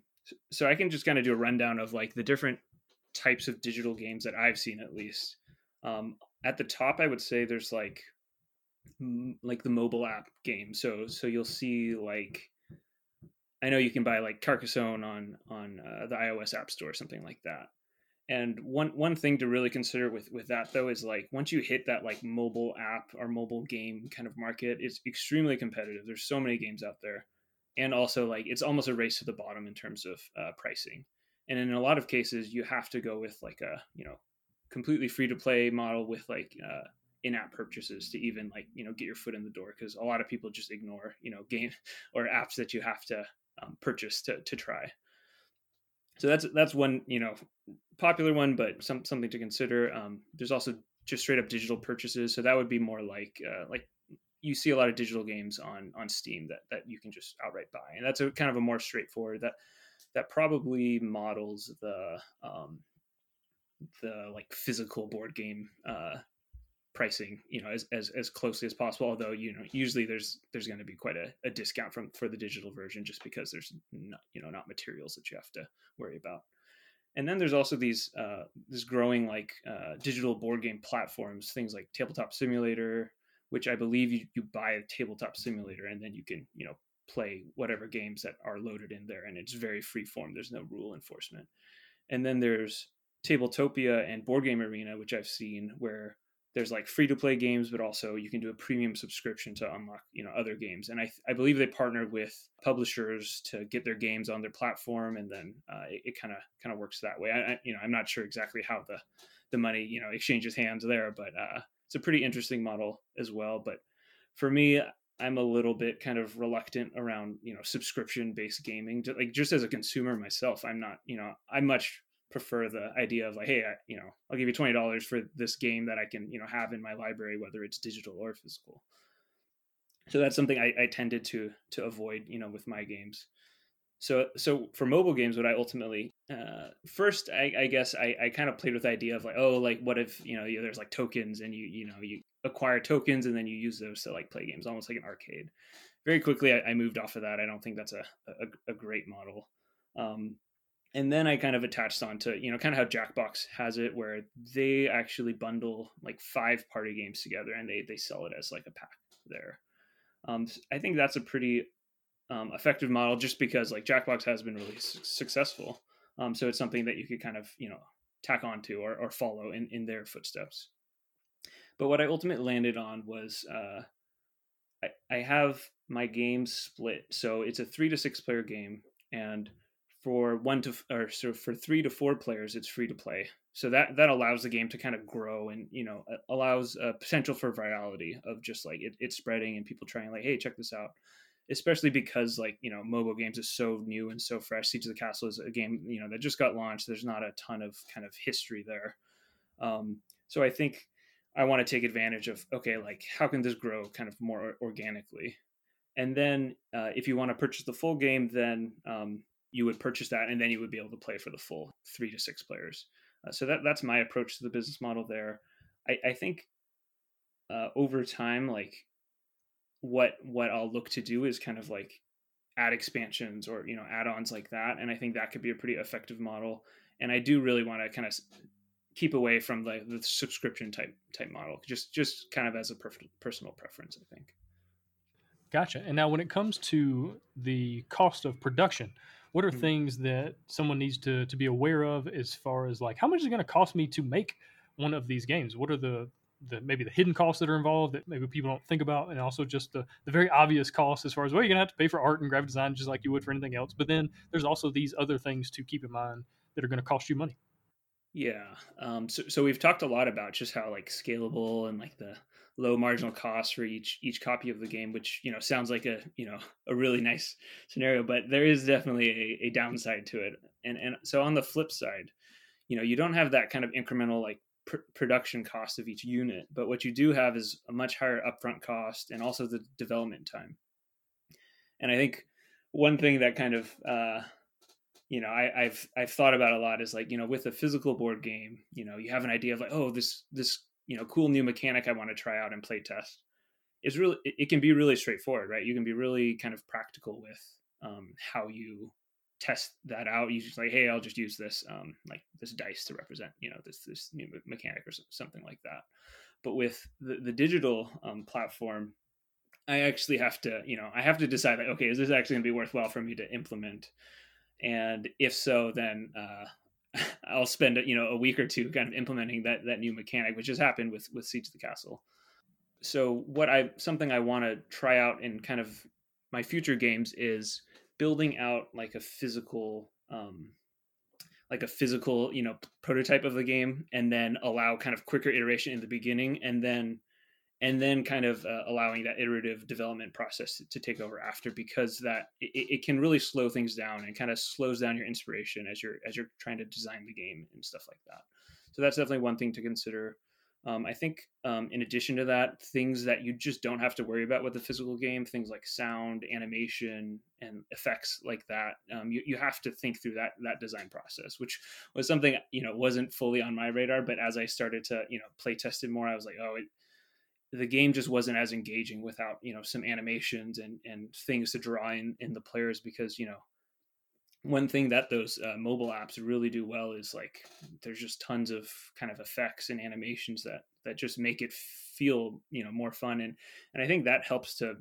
so I can just kind of do a rundown of like the different types of digital games that I've seen at least. Um, at the top, I would say there's like like the mobile app game. So so you'll see like I know you can buy like Carcassonne on on uh, the iOS App Store, or something like that. And one one thing to really consider with with that though is like once you hit that like mobile app or mobile game kind of market, it's extremely competitive. There's so many games out there, and also like it's almost a race to the bottom in terms of uh, pricing. And in a lot of cases, you have to go with like a you know completely free to play model with like uh, in-app purchases to even like you know get your foot in the door because a lot of people just ignore you know game (laughs) or apps that you have to um, purchase to to try. So that's that's one you know popular one, but some something to consider. Um, there's also just straight up digital purchases, so that would be more like uh, like you see a lot of digital games on on Steam that that you can just outright buy, and that's a kind of a more straightforward that that probably models the um, the like physical board game uh, pricing you know as, as as closely as possible although you know usually there's there's going to be quite a, a, discount from for the digital version just because there's not you know not materials that you have to worry about. And then there's also these uh this growing like uh digital board game platforms things like tabletop simulator which i believe you, you buy a tabletop simulator and then you can you know play whatever games that are loaded in there and it's very free form. There's no rule enforcement. And then there's tabletopia and board game arena which i've seen where there's like free to play games, but also you can do a premium subscription to unlock you know other games. And I I believe they partnered with publishers to get their games on their platform, and then uh, it kind of kind of works that way. I, I, you know I'm not sure exactly how the the money you know exchanges hands there, but uh, it's a pretty interesting model as well. But for me, I'm a little bit kind of reluctant around you know subscription based gaming. Like just as a consumer myself, I'm not you know I'm much prefer the idea of like, hey, I, you know, I'll give you twenty dollars for this game that I can, you know, have in my library, whether it's digital or physical. So that's something I, I tended to to avoid, you know, with my games. So so for mobile games, what I ultimately uh, first, I, I guess I, I kind of played with the idea of like, oh, like what if you know there's like tokens and you you know you acquire tokens and then you use those to like play games, almost like an arcade. Very quickly, I, I moved off of that. I don't think that's a a, a great model. Um, and then I kind of attached on to you know kind of how Jackbox has it, where they actually bundle like five party games together and they they sell it as like a pack there. Um, I think that's a pretty um, effective model, just because like Jackbox has been really su- successful. Um, so it's something that you could kind of you know tack onto or, or follow in in their footsteps. But what I ultimately landed on was uh, I, I have my games split, so it's a three to six player game and for one to or so for three to four players it's free to play. So that that allows the game to kind of grow and you know allows a potential for virality of just like it, it's spreading and people trying like hey check this out. Especially because like you know Mobo Games is so new and so fresh. Siege of the castle is a game you know that just got launched. There's not a ton of kind of history there. Um, so i think i want to take advantage of okay like how can this grow kind of more organically? And then uh, if you want to purchase the full game, then um, you would purchase that, and then you would be able to play for the full three to six players. Uh, so that that's my approach to the business model there. I, I think uh, over time, like what what I'll look to do is kind of like add expansions or you know add-ons like that, and I think that could be a pretty effective model. And I do really want to kind of keep away from the, the subscription type type model, just just kind of as a per- personal preference, I think. Gotcha. And now, when it comes to the cost of production, what are mm-hmm. things that someone needs to to be aware of as far as like how much is it going to cost me to make one of these games? What are the the maybe the hidden costs that are involved that maybe people don't think about, and also just the the very obvious costs as far as well, you're gonna have to pay for art and graphic design just like you would for anything else. But then there's also these other things to keep in mind that are going to cost you money. Yeah. Um, so, so we've talked a lot about just how like scalable and like the low marginal cost for each each copy of the game, which you know sounds like a you know (laughs) a really nice scenario, but there is definitely a, a downside to it. And and so on the flip side, you know you don't have that kind of incremental like pr- production cost of each unit, but what you do have is a much higher upfront cost and also the development time. And I think one thing that kind of uh, you know I, have I've thought about a lot is like you know with a physical board game, you know you have an idea of like oh this this you know cool new mechanic I want to try out and play test. Is really it, can be really straightforward, right? You can be really kind of practical with um, how you test that out. You just like hey I'll just use this um, like this dice to represent you know this this new mechanic or something like that. But with the, the digital um, platform, I actually have to, you know, I have to decide like, okay, is this actually going to be worthwhile for me to implement? and if so, then uh, I'll spend you know a week or two kind of implementing that that new mechanic, which has happened with with Siege of the Castle. So what I something I want to try out in kind of my future games is building out like a physical um, like a physical you know prototype of the game and then allow kind of quicker iteration in the beginning and then and then kind of uh, allowing that iterative development process to, to take over after because that it, it, can really slow things down and kind of slows down your inspiration as you're as you're trying to design the game and stuff like that. So that's definitely one thing to consider. Um, i think um, in addition to that things that you just don't have to worry about with the physical game things like sound animation and effects like that um, you, you have to think through that that design process which was something you know wasn't fully on my radar but as i started to you know play tested more i was like oh it, the game just wasn't as engaging without you know some animations and and things to draw in in the players because you know one thing that those uh, mobile apps really do well is like there's just tons of kind of effects and animations that that just make it feel you know more fun and and I think that helps to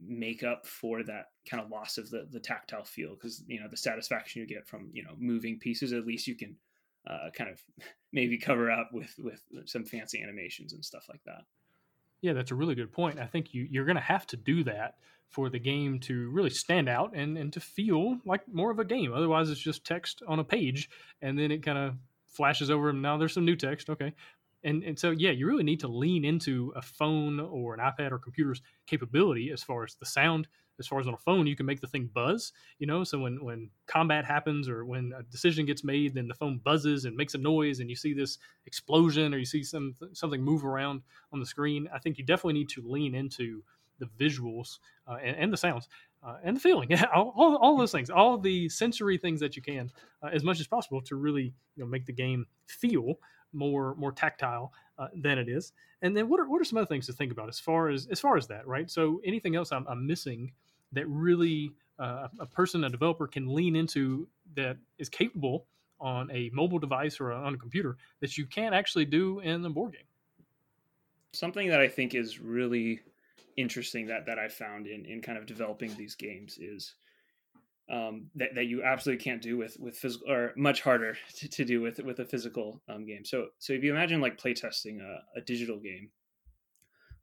make up for that kind of loss of the the tactile feel because you know the satisfaction you get from you know moving pieces at least you can uh, kind of (laughs) maybe cover up with with some fancy animations and stuff like that. Yeah, that's a really good point. I think you, you're going to have to do that for the game to really stand out and, and to feel like more of a game. Otherwise, it's just text on a page and then it kind of flashes over and now there's some new text. Okay. And, and so, yeah, you really need to lean into a phone or an iPad or computer's capability as far as the sound as far as on a phone, you can make the thing buzz, you know. So when when combat happens or when a decision gets made, then the phone buzzes and makes a noise, and you see this explosion or you see some something move around on the screen. I think you definitely need to lean into the visuals uh, and, and, the sounds uh, and the feeling, (laughs) all, all, all, those things, all the sensory things that you can, uh, as much as possible, to really you know make the game feel more more tactile uh, than it is. And then what are what are some other things to think about as far as as far as that, right? So anything else I'm, I'm missing that really uh, a person, a developer, can lean into that is capable on a mobile device or on a computer that you can't actually do in the board game. Something that I think is really interesting that that I found in in kind of developing these games is um, that that you absolutely can't do with with physical or much harder (laughs) to, to do with with a physical um, game. So so if you imagine like playtesting a, a digital game,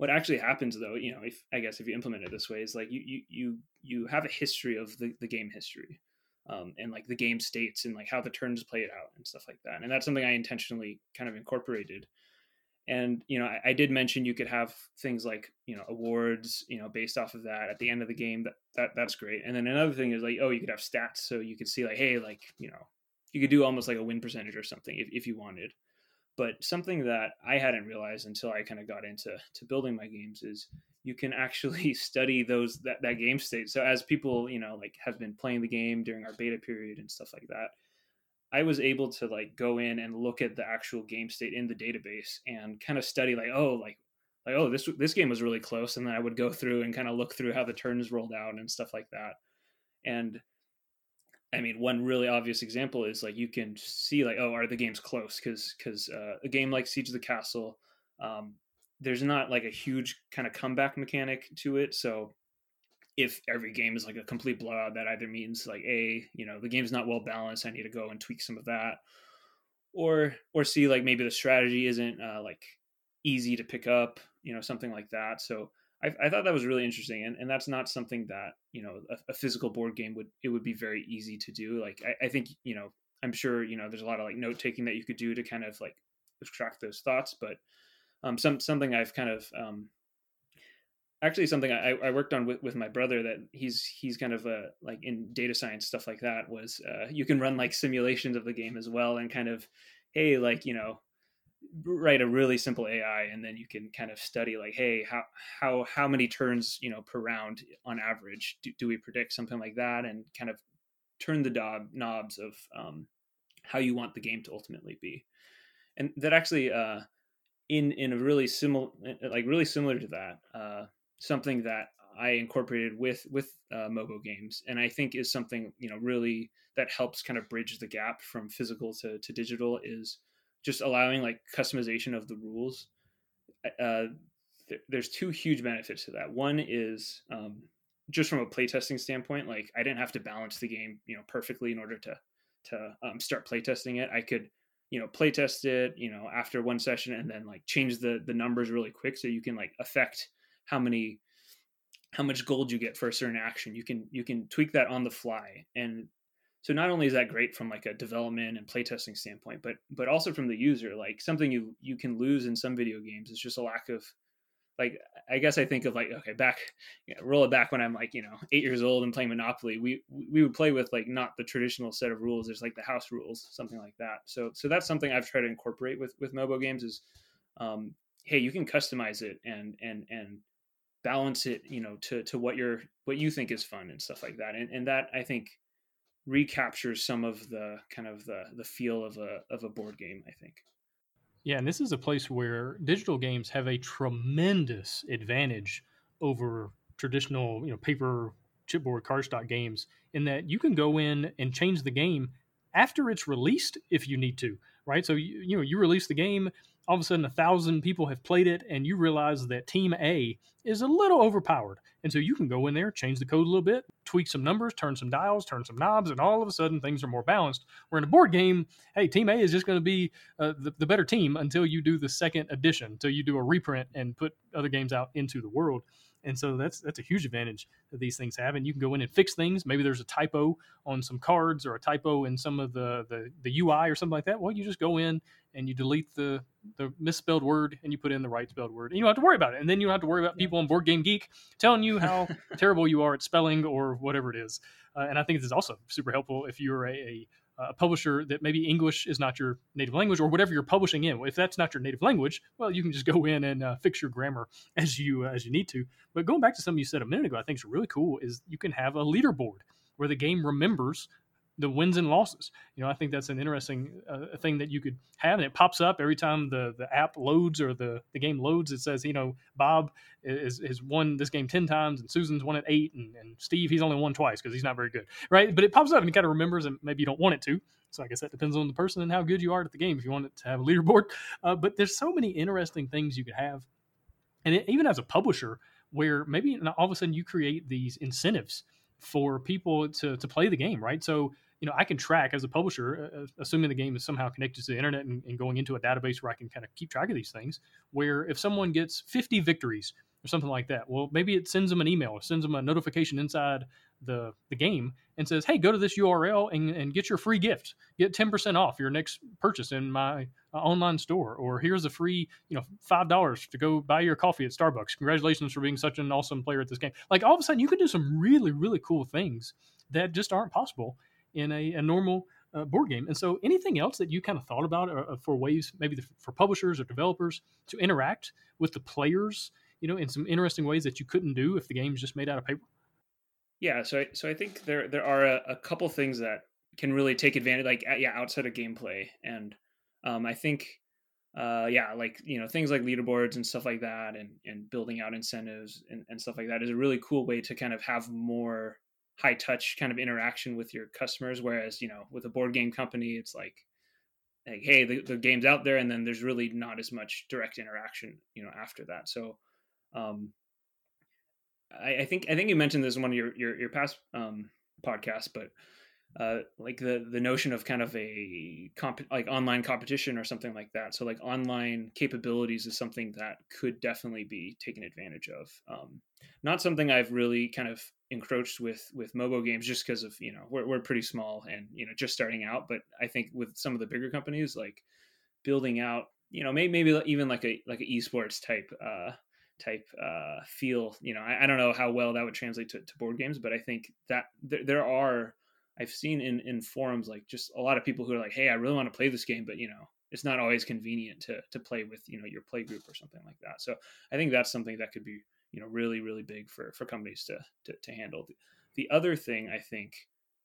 what actually happens though you know if i guess if you implement it this way is like you you you, you have a history of the, the game history um, and like the game states and like how the turns play it out and stuff like that and that's something i intentionally kind of incorporated and you know I, I, did mention you could have things like you know awards you know based off of that at the end of the mm-hmm. game that, that that's great. And then another thing is like oh you could have stats so you could see like hey like you know you could do almost like a win percentage or something if, if you wanted. But something that I hadn't realized until I kind of got into to building my games is you can actually (laughs) study those that, that game state. So as people, you know, like have been playing the game during our beta period and stuff like that, I was able to like go in and look at the actual game state in the database and kind of study like, oh, like like oh this this game was really close and then i would go through and kind of look through how the turns rolled out and stuff like that. And i mean one really obvious example is like you can see like oh are the games close? Because because uh, a game like siege of the castle um, there's not like a huge kind of comeback mechanic to it so if every game is like a complete blowout that either means like a you know the game's not well balanced i need to go and tweak some of that or or see like maybe the strategy isn't uh, like easy to pick up you know something like that. So I, I thought that was really interesting and, and that's not something that you know a, a, physical board game would it would be very easy to do. Like I, I think you know i'm sure you know there's a lot of like note taking that you could do to kind of like extract those thoughts but um some something i've kind of um actually something I, I worked on with, with my brother that he's he's kind of a like in data science stuff like that was uh, you can run like simulations of the game as well and kind of hey like you know write a really simple AI and then you can kind of study like, hey, how how how many turns you know per round on average do, do we predict something like that and kind of turn the knob, knobs of um, how you want the game to ultimately be, and that actually uh, in in a really similar like really similar to that uh, something that I incorporated with with uh, Mobo games, and I think is something you know really that helps kind of bridge the gap from physical to, to digital is just allowing like customization of the rules. Uh, th- there's two huge benefits to that. One is um, just from a playtesting standpoint like i didn't have to balance the game you know perfectly in order to to um, start playtesting it. I could you know playtest it you know after one session and then like change the the numbers really quick so you can like affect how many how much gold you get for a certain action. You can you can tweak that on the fly. And so not only is that great from like a development and playtesting standpoint but but also from the user like something you you can lose in some video games is just a lack of like i guess i think of like okay back (laughs) roll it back when i'm like you know eight years old and playing monopoly. We we would play with like not the traditional set of rules. There's like the house rules something like that. So so that's something i've tried to incorporate with with mobo games is um hey you can customize it and and and balance it you know to to what you're what you think is fun and stuff like that and and that i think recaptures some of the kind of the the feel of a of a board game i think. Yeah and this is a place where digital games have a tremendous advantage over traditional you know paper chipboard cardstock games in that you can go in and change the game after it's released if you need to right? So you, you know you release the game all of a sudden a thousand people have played it and you realize that team A is a little overpowered. And so you can go in there, change the code a little bit, tweak some numbers, turn some dials, turn some knobs, and all of a sudden things are more balanced. Where in a board game, hey, team A is just going to be uh, the, the better team until you do the second edition, until you do a reprint and put other games out into the world and so that's that's a huge advantage that these things have. And you can go in and fix things. Maybe there's a typo on some cards or a typo in some of the the, the ui or something like that. Well you just go in and you delete the the misspelled word and you put in the right spelled word. And you don't have to worry about it. And then you don't have to worry about people on board game geek telling you how (laughs) terrible you are at spelling or whatever it is. Uh, and i think this is also super helpful if you're a, a a publisher that maybe English is not your native language or whatever you're publishing in. If that's not your native language, well, you can just (laughs) go in and uh, fix your grammar (laughs) as you uh, as you need to. But going back to something you said a minute ago, I think is really cool is you can have a leaderboard where the game remembers the wins and losses. You know, I think that's an interesting uh, thing that you could have, and it pops up every time the the app loads or the the game loads. It says, you know, Bob is has won this game ten times, and Susan's won it eight, and, and Steve he's only won twice because he's not very good, right? But it pops up and he kind of remembers, and maybe you don't want it to. So I guess that depends on the person and how good you are at the game. If you want it to have a leaderboard, (laughs) uh, but there's so many interesting things you could have, and it, even as a publisher, where maybe all of a sudden you create these incentives for people to to play the game, right? So you know, I can track as a publisher, uh, uh, assuming the game is somehow connected to the internet and, and, going into a database where I can kind of keep track of these things. Where if someone gets 50 victories or something like that, well, maybe it sends them an email or sends them a notification inside the, the game and says, hey, go to this URL and, and get your free gift. Get 10% off your next purchase in my uh, online store. Or here's a free, you know, $5 to go buy your coffee at Starbucks. Congratulations for being such an awesome player at this game. Like all of a sudden, you can do some really, really cool things that just aren't possible in a, a normal uh, board game. And so, anything else that you kind of thought about uh, for ways, maybe the, for publishers or developers to interact with the players, you know, in some interesting ways that you couldn't do if the game's just made out of paper? Yeah, so I, so I think there there are a, a couple things that can really take advantage, like yeah, outside of gameplay, and um, I think uh, yeah, like you know things like leaderboards and stuff like that, and and building out incentives and, and stuff like that is a really cool way to kind of have more high touch kind of interaction with your customers. Whereas you know with a board game company, it's like like hey the, the game's out there, and then there's really not as much direct interaction you know after that. So um, I, I think I think you mentioned this in one of your your, your past um, podcasts, but uh, like the the notion of kind of a comp like online competition or something like that. So like online capabilities is something that could definitely be taken advantage of. Um, not something I've really kind of encroached with with Mobo Games just because of you know we're we're pretty small and you know just starting out. But I think with some of the bigger companies like building out you know maybe maybe even like a like an esports type uh type uh feel you know I, I don't know how well that would translate to, to board games but i think that there, there are I've seen in in forums like just a lot of people who are like, "Hey, I really want to play this game, but you know, it's not always convenient to to play with you know your play group or something like that." So I think that's something that could be you know really really big for for companies to to, to handle. The other thing I think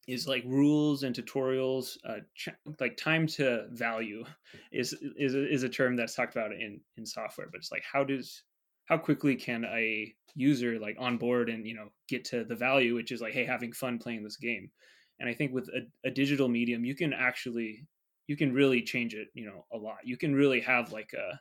is like rules and tutorials uh, ch- like time to value is is is a term that's talked about in in software but it's like how does how quickly can a user like on board and you know get to the value which is like hey having fun playing this game and i think with a, a, digital medium you can actually you can really change it you know a lot. You can really have like a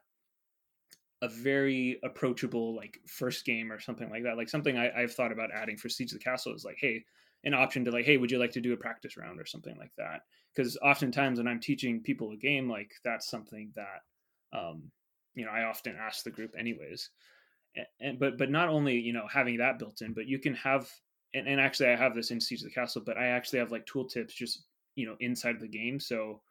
a very approachable like first game or something like that. Like something I, i've thought about adding for siege of the castle is like hey an option to like hey would you like to do a practice round or something like that? Because oftentimes when i'm teaching people a game like that's something that um you know i often ask the group anyways. And, and but but not only you know having that built in but you can have and, and actually I have this in Siege of the Castle, but I actually have like tooltips just you know inside of the game, so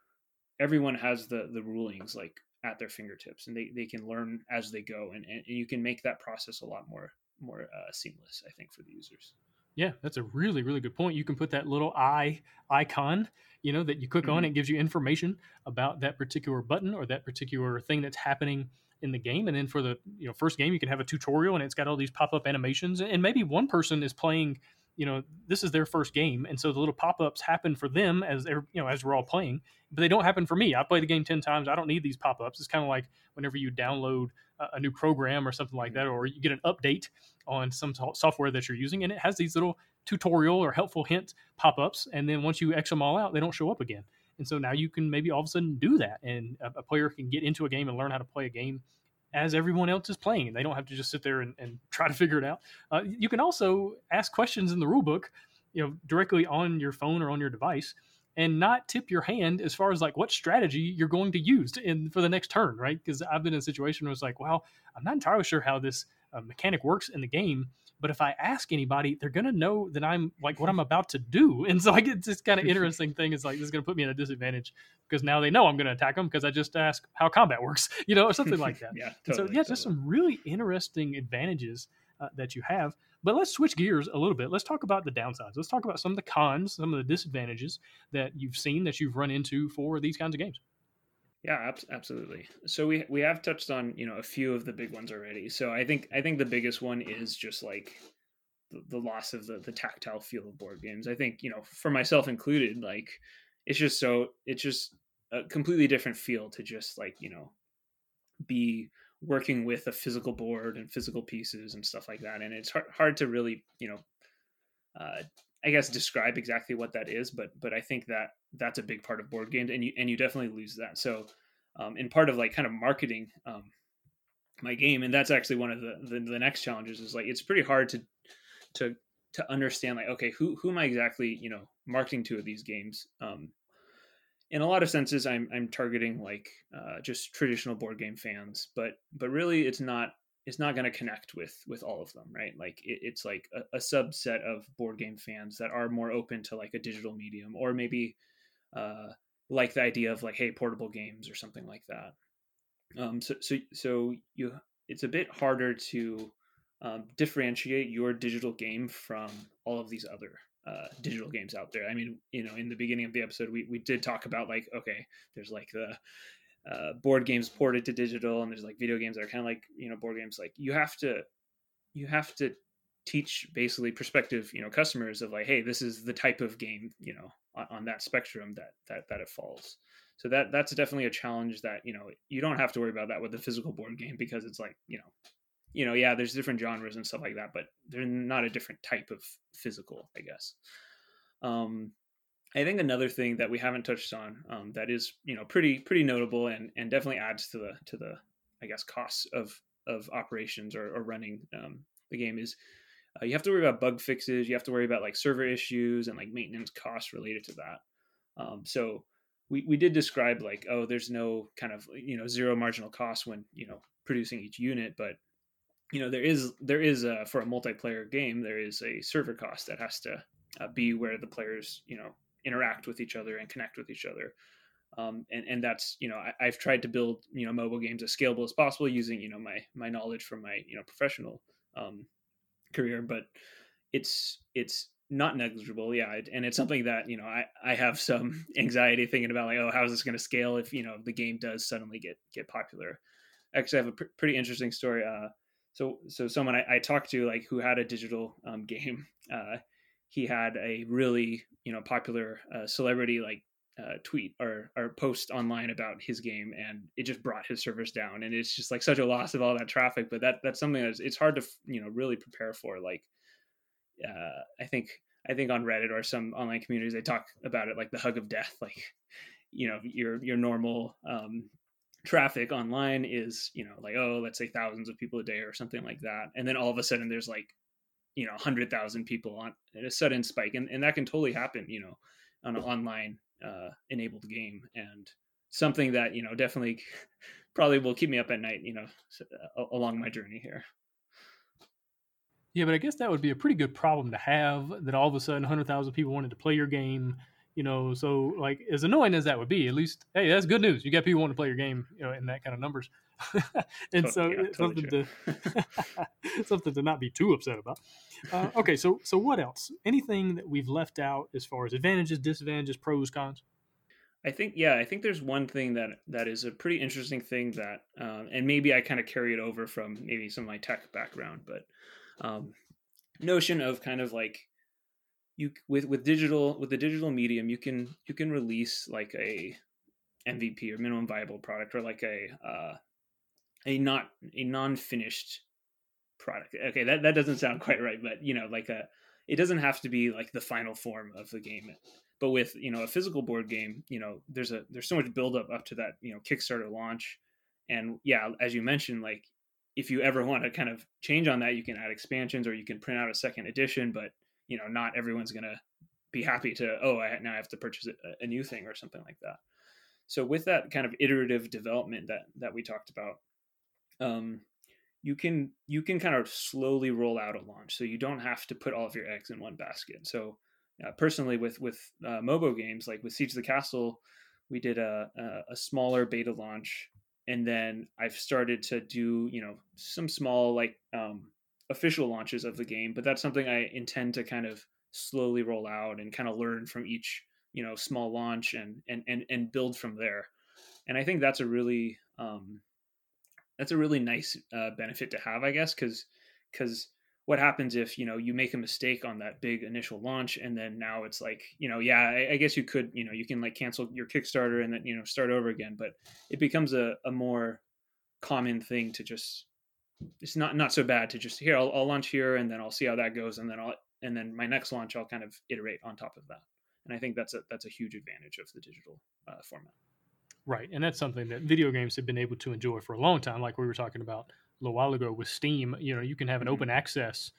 everyone has the the rulings like at their fingertips, and they they can learn as they go, and and you can make that process a lot more more uh, seamless, I think, for the users. Yeah, that's a really really good point. You can put that little eye icon, you know, that you click mm-hmm. on, it gives you information about that particular button or that particular thing that's happening in the game and then for the you know first game you can have a tutorial and it's got all these pop-up animations and maybe one person is playing you know this is their first game and so the little pop-ups happen for them as they're you know as we're all playing but they don't happen for me. I play the game 10 times. I don't need these pop-ups. It's kind of like whenever you download a, a new program or something like that mm-hmm. or you get an update on some software that you're using and it has these little tutorial or helpful hint pop-ups and then once you x them all out they don't show up again. And so now you can maybe all of a sudden do that, and a, a player can get into a game and learn how to play a game as everyone else is playing. They don't have to just sit there and, and (laughs) try to figure it out. Uh, you can also ask questions in the rule book, you know, directly on your phone or on your device, and not tip your hand as far as like what strategy you're going to use in for the next turn, right? Because I've been in a situation where it's like, well, I'm not entirely sure how this uh, mechanic works in the game, but if I ask anybody, they're gonna know that I'm like what I'm about to do. (laughs) And so I get this kind of interesting thing. Is like this is gonna put me at a disadvantage because now they know I'm gonna attack them because I just asked how combat works, (laughs) you know, or something like that. (laughs) yeah. Totally, so yeah, just some really interesting advantages uh, that you have. But let's switch gears a little bit. Let's talk about the downsides. Let's talk about some of the cons, some of the disadvantages that you've seen that you've run into for these kinds of games. Yeah, absolutely. So we we have touched on you know a few of the big ones already. So I think I think the biggest one is just like the, the loss of the the tactile feel of board games. I think you know for myself included, like it's just so it's just a completely different feel to just like you know be working with a physical board and physical pieces and stuff like that. And it's hard hard to really you know uh, I guess describe exactly what that is, but but I think that that's a big part of board games, and you and you definitely lose that. So, um, in part of like kind of marketing um, my game, and that's actually one of the, the, the next challenges is like it's pretty hard to to to understand like okay who who am I exactly you know marketing to of these games. Um, in a lot of senses, I'm I'm targeting like uh, just traditional board game fans, but but really it's not it's not going to connect with with all of them right like it, it's like a, a, subset of board game fans that are more open to like a digital medium or maybe uh, like the idea of like hey portable games or something like that um, so so so you it's a bit harder to um, differentiate your digital game from all of these other uh, digital games out there. I mean, you know, in the beginning of the episode, we, we did talk about like, okay, there's like the uh, board games ported to digital, and there's like video games that are kind of like you know board games. Like you have to you have to teach basically prospective you know customers of like, hey, this is the type of game you know on, on that spectrum that that that it falls. So that that's definitely a challenge that you know you don't have to worry about that with the physical board game because it's like you know you know, yeah, there's different genres and stuff like that, but they're not a different type of physical, I guess. Um, I think another thing that we haven't touched on um, that is, you know, pretty pretty notable and and definitely adds to the to the I guess costs of of operations or, or running um, the game is uh, you have to worry about bug fixes, you have to worry about like server issues and like maintenance costs related to that. Um, so we, we did describe like oh there's no kind of you know zero marginal cost when you know producing each unit but you know there is there is a, for a multiplayer game there is a server cost that has to uh, be where the players you know interact with each other and connect with each other um, and and that's you know I, have tried to build you know Mobo Games as scalable as possible using you know my my knowledge from my you know professional um, career but it's it's not negligible yeah and it's something that you know i i have some (laughs) anxiety thinking about like oh how is this going to scale if you know the game does suddenly get get popular. Actually i have a pr- pretty interesting story uh so so someone I, I, talked to like who had a digital um, (laughs) game uh, he had a really you know popular uh, celebrity like uh, tweet or or post online about his game and it just brought his servers down and it's just like such a loss of all that traffic but that that's something that's it's hard to you know really prepare for like uh, i think i think on reddit or some online communities they talk about it like the hug of death (laughs) like you know your your normal um, traffic online is you know like oh let's say thousands of people a day or something like that and then all of a sudden there's like you know 100000 people on a sudden spike and, and that can totally happen you know on an online uh, enabled game and something that you know definitely (laughs) probably will keep me up at night you know along my journey here. Yeah but i guess that would be a pretty good problem to have that all of a sudden 100000 people wanted to play your game you know so like as annoying as that would be at least hey that's good news. You got people wanting to play your game you know in that kind of numbers. (laughs) And so yeah, totally something to (laughs) something to not be too upset about. Uh, okay so so what else? Anything that we've left out as far as advantages disadvantages pros cons? I think yeah, I think there's one thing that that is a pretty interesting thing that, um, and maybe I kind of carry it over from maybe some of my tech background, but um, notion of kind of like you with with digital with the digital medium you can you can release like a mvp or minimum viable product or like a uh, a not a non-finished product. Okay that, that doesn't sound (laughs) quite right but you know like a it doesn't have to be like the final form of the game. But with you know a physical board game you know there's a there's so much buildup up to that you know kickstarter launch. And yeah as you mentioned like if you ever want to kind of change on that you can add expansions or you can print out a second edition but you know not everyone's going to be happy to oh I now I have to purchase a, new thing or something like that. So with that kind of iterative development that that we talked about, um, you can you can kind of slowly roll out a launch, so you don't have to put all of your eggs in one basket. So uh, personally, with with uh, MOBO games like with Siege of the Castle, we did a, a, a smaller beta launch, and then I've started to do you know some small like um, official launches of the game, but that's something I intend to kind of slowly roll out and kind of learn from each you know small launch and and and, and build from there. And I think that's a really um, that's a really nice uh, benefit to have, I guess, because because what happens if you know you make a mistake on that big initial launch and then now it's like you know yeah I, I, guess you could you know you can like cancel your kickstarter and then you know start over again but it becomes a, a more common thing to just it's not not so bad to just here I'll, I'll launch here and then I'll see how that goes and then I'll and then my next launch I'll kind of iterate on top of that. And I think that's a that's a huge advantage of the digital uh, format. Right, and that's something that video games have been able to enjoy for a long time. Like we were talking about a little while ago with Steam, you know, you can have an mm-hmm. open access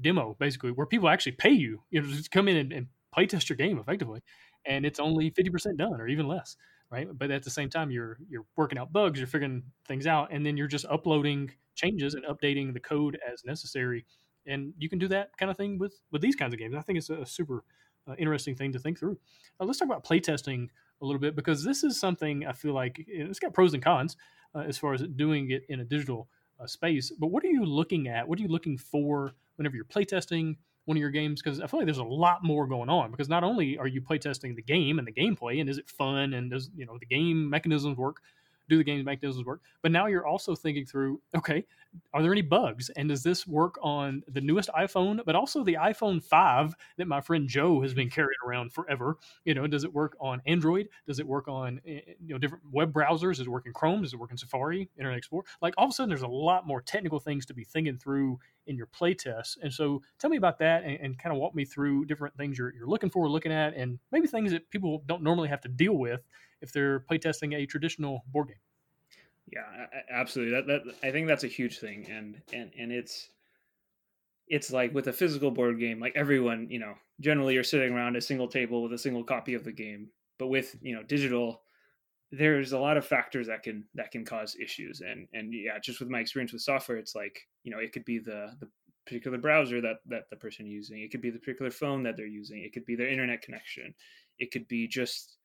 demo basically where people actually pay you, you know, just come in and, and play test your game effectively, and it's only fifty percent done or even less right? But at the same time, you're you're working out bugs, you're figuring things out, and then you're just uploading changes and updating the code as necessary. And you can do that kind of thing with with these kinds of games. I think it's a, super uh, interesting thing to think through. Uh, let's talk about playtesting a little bit because this is something I feel like it's got pros and cons uh, as far as doing it in a digital uh, space. But what are you looking at? What are you looking for whenever you're playtesting? One of your games? Because I feel like there's a lot more going on. Because not only are you playtesting the game and the gameplay, and is it fun, and does you know the game mechanisms work, do the game's mechanisms work? But now you're also thinking through, okay, are there any bugs? And does this work on the newest iPhone, but also the iPhone 5 that my friend Joe has been carrying around forever? You know, does it work on Android? Does it work on eh, eh, you know different web browsers? Does it work in Chrome? Does it work in Safari, Internet Explorer? Like all of a sudden, there's a lot more technical things to be thinking through in your playtests. And so, tell me about that and, and kind of walk me through different things you're, you're looking for, looking at, and maybe things that people don't normally have to deal with if they're playtesting a traditional board game. Yeah, absolutely. That, that I think that's a huge thing, and and and it's it's like with a physical board game, like everyone, you know, generally you're sitting around a single table with a single copy of the game. But with you know digital, there's a lot of factors that can that can cause issues, and and yeah, just with my experience with software, it's like you know it could be the the particular browser that that the person using, it could be the particular phone that they're using, it could be their internet connection, it could be just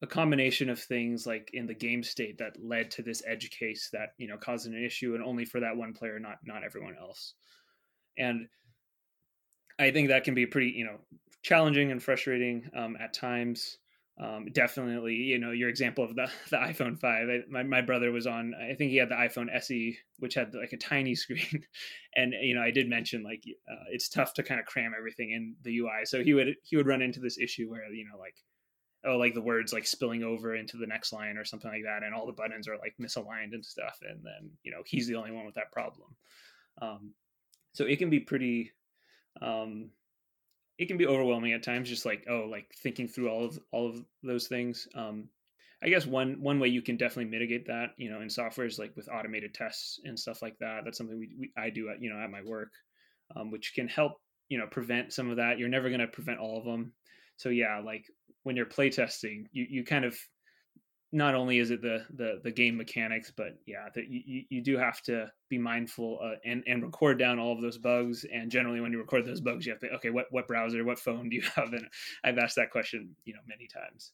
a combination of things like in the game state that led to this edge case that you know caused an issue and only for that one player not not everyone else. And i think that can be pretty you know challenging and frustrating um, at times. Um, definitely you know your example of the, (laughs) the iphone 5 I, my, my brother was on i think he had the iphone se which had like a tiny (laughs) screen. And you know i did mention like uh, it's tough to kind of cram everything in the ui so he would he would run into this issue where you know like oh like the words like spilling over into the next line or something like that and all the buttons are like misaligned and stuff and then you know he's the only one with that problem. Um, so it can be pretty um, it can be overwhelming at times just like oh like thinking through all of all of those things. Um, i guess one one way you can definitely mitigate that you know in software is like with automated tests and stuff like that. That's something we, we i do at you know at my work um, which can help you know prevent some of that. You're never going to prevent all of them so yeah like when you're playtesting, you you kind of not only is it the the the game mechanics, but yeah, that you you do have to be mindful uh, and and record down all of those bugs. And generally, when you record those bugs, you have to okay, what what browser, what phone do you (laughs) have? And I've asked that question, you know, many times.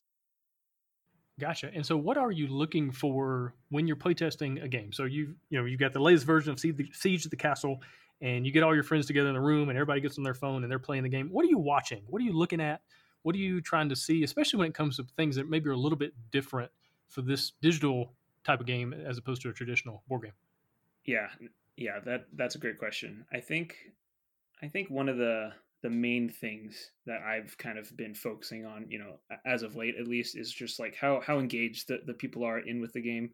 Gotcha. And so, what are you looking for when you're playtesting a game? So you you know you've got the latest version of Siege of the Castle, and you get all your friends together in the room, and everybody gets on their phone and they're playing the game. What are you watching? What are you looking at? What are you trying to see, especially when it comes to things that maybe are a little bit different for this digital type of game as opposed to a traditional board game? Yeah, yeah, that that's a great question. I think I think one of the the main things that I've kind of been focusing on, you know, as of late at least, is just like how how engaged the, the people are in with the game.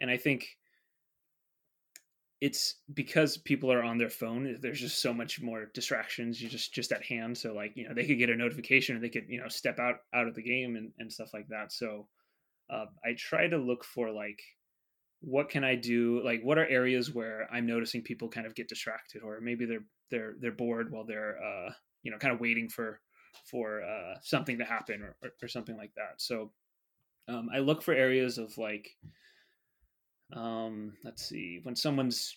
And I think it's because people are on their phone there's just so much more distractions you just just at hand so like you know they could get a notification or they could you know step out out of the game and, and stuff like that so uh, i try to look for like what can i do like what are areas where i'm noticing people kind of get distracted or maybe they're they're they're bored while they're uh you know kind of waiting for for uh something to happen or, or, or something like that so um i look for areas of like um let's see when someone's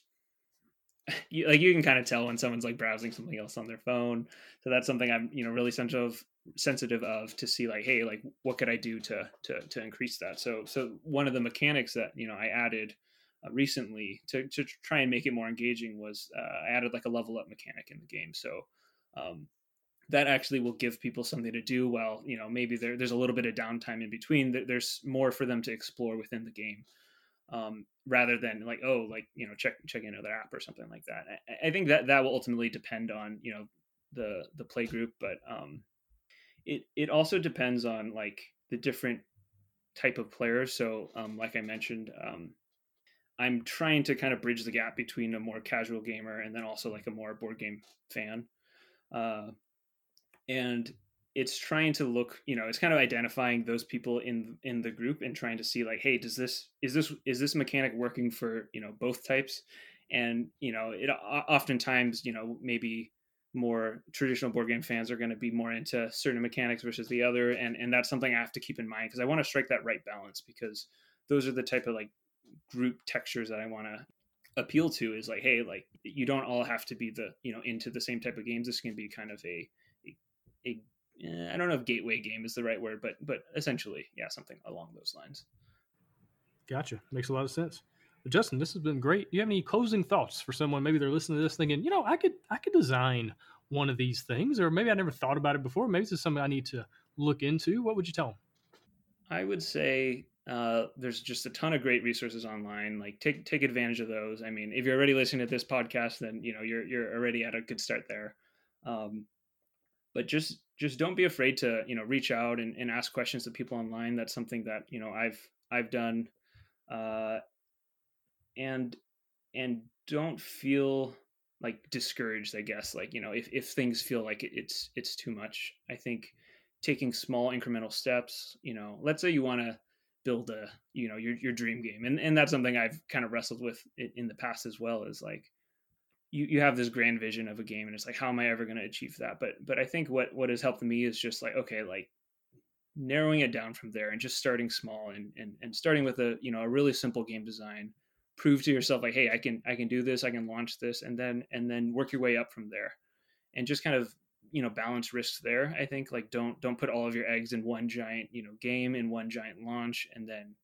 you, like you can kind of tell when someone's like browsing something else on their phone. So that's something i'm you know really sensitive sensitive of to see like hey like what could i do to to to increase that? So so one of the mechanics that you know i added uh, recently to to try and make it more engaging was uh, i added like a level up mechanic in the game. So um that actually will give people something to do while you know maybe there, there's a little bit of downtime in between. There's more for them to explore within the game um, rather than like oh like you know check check another app or something like that. I, I, think that that will ultimately depend on you know the the play group, but um, it it also depends on like the different type of players. So um, like I mentioned, um, I'm trying to kind of bridge the gap between a more casual gamer and then also like a more board game fan. Uh, and it's trying to look you know it's kind of identifying those people in in the group and trying to see like hey does this is this is this mechanic working for you know both types? And you know it oftentimes you know maybe more traditional board game fans are going to be more into certain mechanics versus the other and and that's something i have to keep in mind because i want to strike that right balance because those are the type of like group textures that i want to appeal to is like hey like you don't all have to be the you know into the same type of games. This can be kind of a a, eh, I don't know if gateway game is the right word, but but essentially, yeah, something along those lines. Gotcha. Makes a lot of sense. Well, Justin, this has been great. Do you have any closing thoughts for someone? Maybe they're listening to this thinking, you know, I could I could design one of these things, or maybe I never thought about it before. Maybe this is something I need to look into. What would you tell them? I would say uh, there's just a ton of great resources online. Like take take advantage of those. I mean, if you're already listening to this podcast, then you know you're you're already at a good start there. Um, but just just don't be afraid to you know reach out and, and ask questions to people online. That's something that you know I've I've done, uh, and and don't feel like discouraged. I guess like you know if if things feel like it's it's too much. I think taking small incremental steps. You know, let's say you want to build a you know your your dream game, and and that's something I've kind of wrestled with in the past as well. Is like you, you have this grand vision of a game and it's like how am i ever going to achieve that? But but i think what what has helped me is just like okay like narrowing it down from there and just starting small and and, and starting with a you know a really simple game design prove to yourself like hey i can i can do this i can launch this and then and then work your way up from there. And just kind of you know balance risks there i think like don't don't put all of your eggs in one giant you know game in one giant launch and then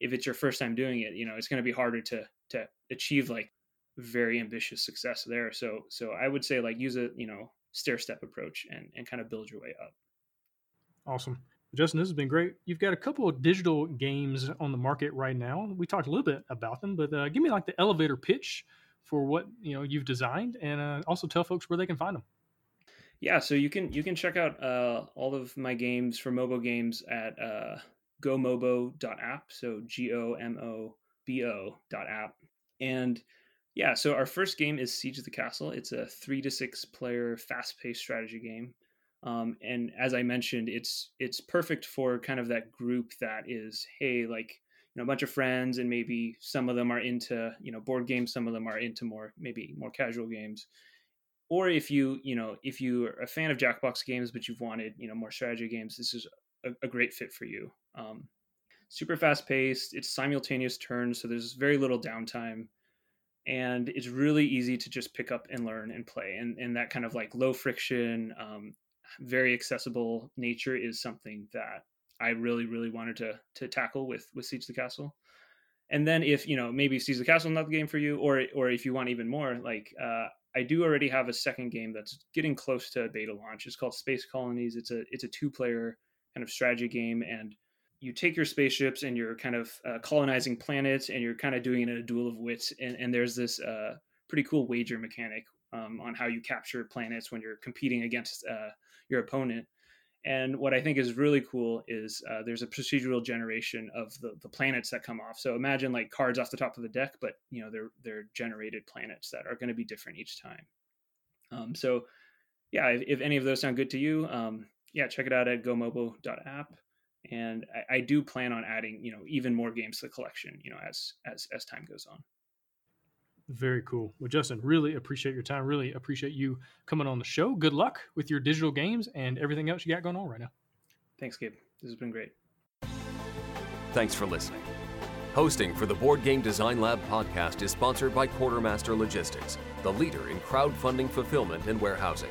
if it's your first time doing it you know it's going to be harder to to achieve like very ambitious success there. So so I would say like use a you know stair step approach and and kind of build your way up. Awesome. Justin, this has been great. You've got a couple of digital games on the market right now. We talked a little bit about them, but uh, give me like the elevator pitch for what you know you've designed, and uh, also tell folks where they can find them. Yeah, so you can you can check out uh, all of my games for Mobo Games at uh, gomobo.app. So G O M O B O dot app, and yeah, so our first game is Siege of the Castle. It's a three to six player fast paced strategy game. Um, and as I mentioned, it's it's perfect for kind of that group that is, hey, like you know, a bunch of friends, and maybe some of them are into you know board games, some of them are into more maybe more casual games. Or if you you know if you are a fan of Jackbox games, but you've wanted you know more strategy games, this is a, a great fit for you. Um, super fast paced. It's simultaneous turns, so there's very little downtime and it's really easy to just pick up and learn and play and, and that kind of like low friction um, very accessible nature is something that i really really wanted to to tackle with with siege the castle. And then if you know maybe siege the castle not the game for you or or if you want even more like uh, i do already have a second game that's getting close to beta launch. It's called space colonies. It's a it's a two player kind of strategy game and you take your spaceships and you're kind of uh, colonizing planets and you're kind of doing it in a duel of wits and, and there's this uh, pretty cool wager mechanic um, on how you capture planets when you're competing against uh, your opponent. And what i think is really cool is uh, there's a procedural generation of the, the planets that come off. So imagine like cards off the top of the deck but you know they're they're generated planets that are going to be different each time. Um, so yeah if, if, any of those sound good to you um, yeah check it out at gomobo.app and I, I, do plan on adding you know even more games to the collection you know as as as time goes on. Very cool. Well justin really appreciate your time. Really appreciate you coming on the show. Good luck with your digital games and everything else you got going on right now. Thanks gabe. This has been great. Thanks for listening. Hosting for the board game design lab podcast is sponsored by quartermaster logistics the leader in crowdfunding fulfillment and warehousing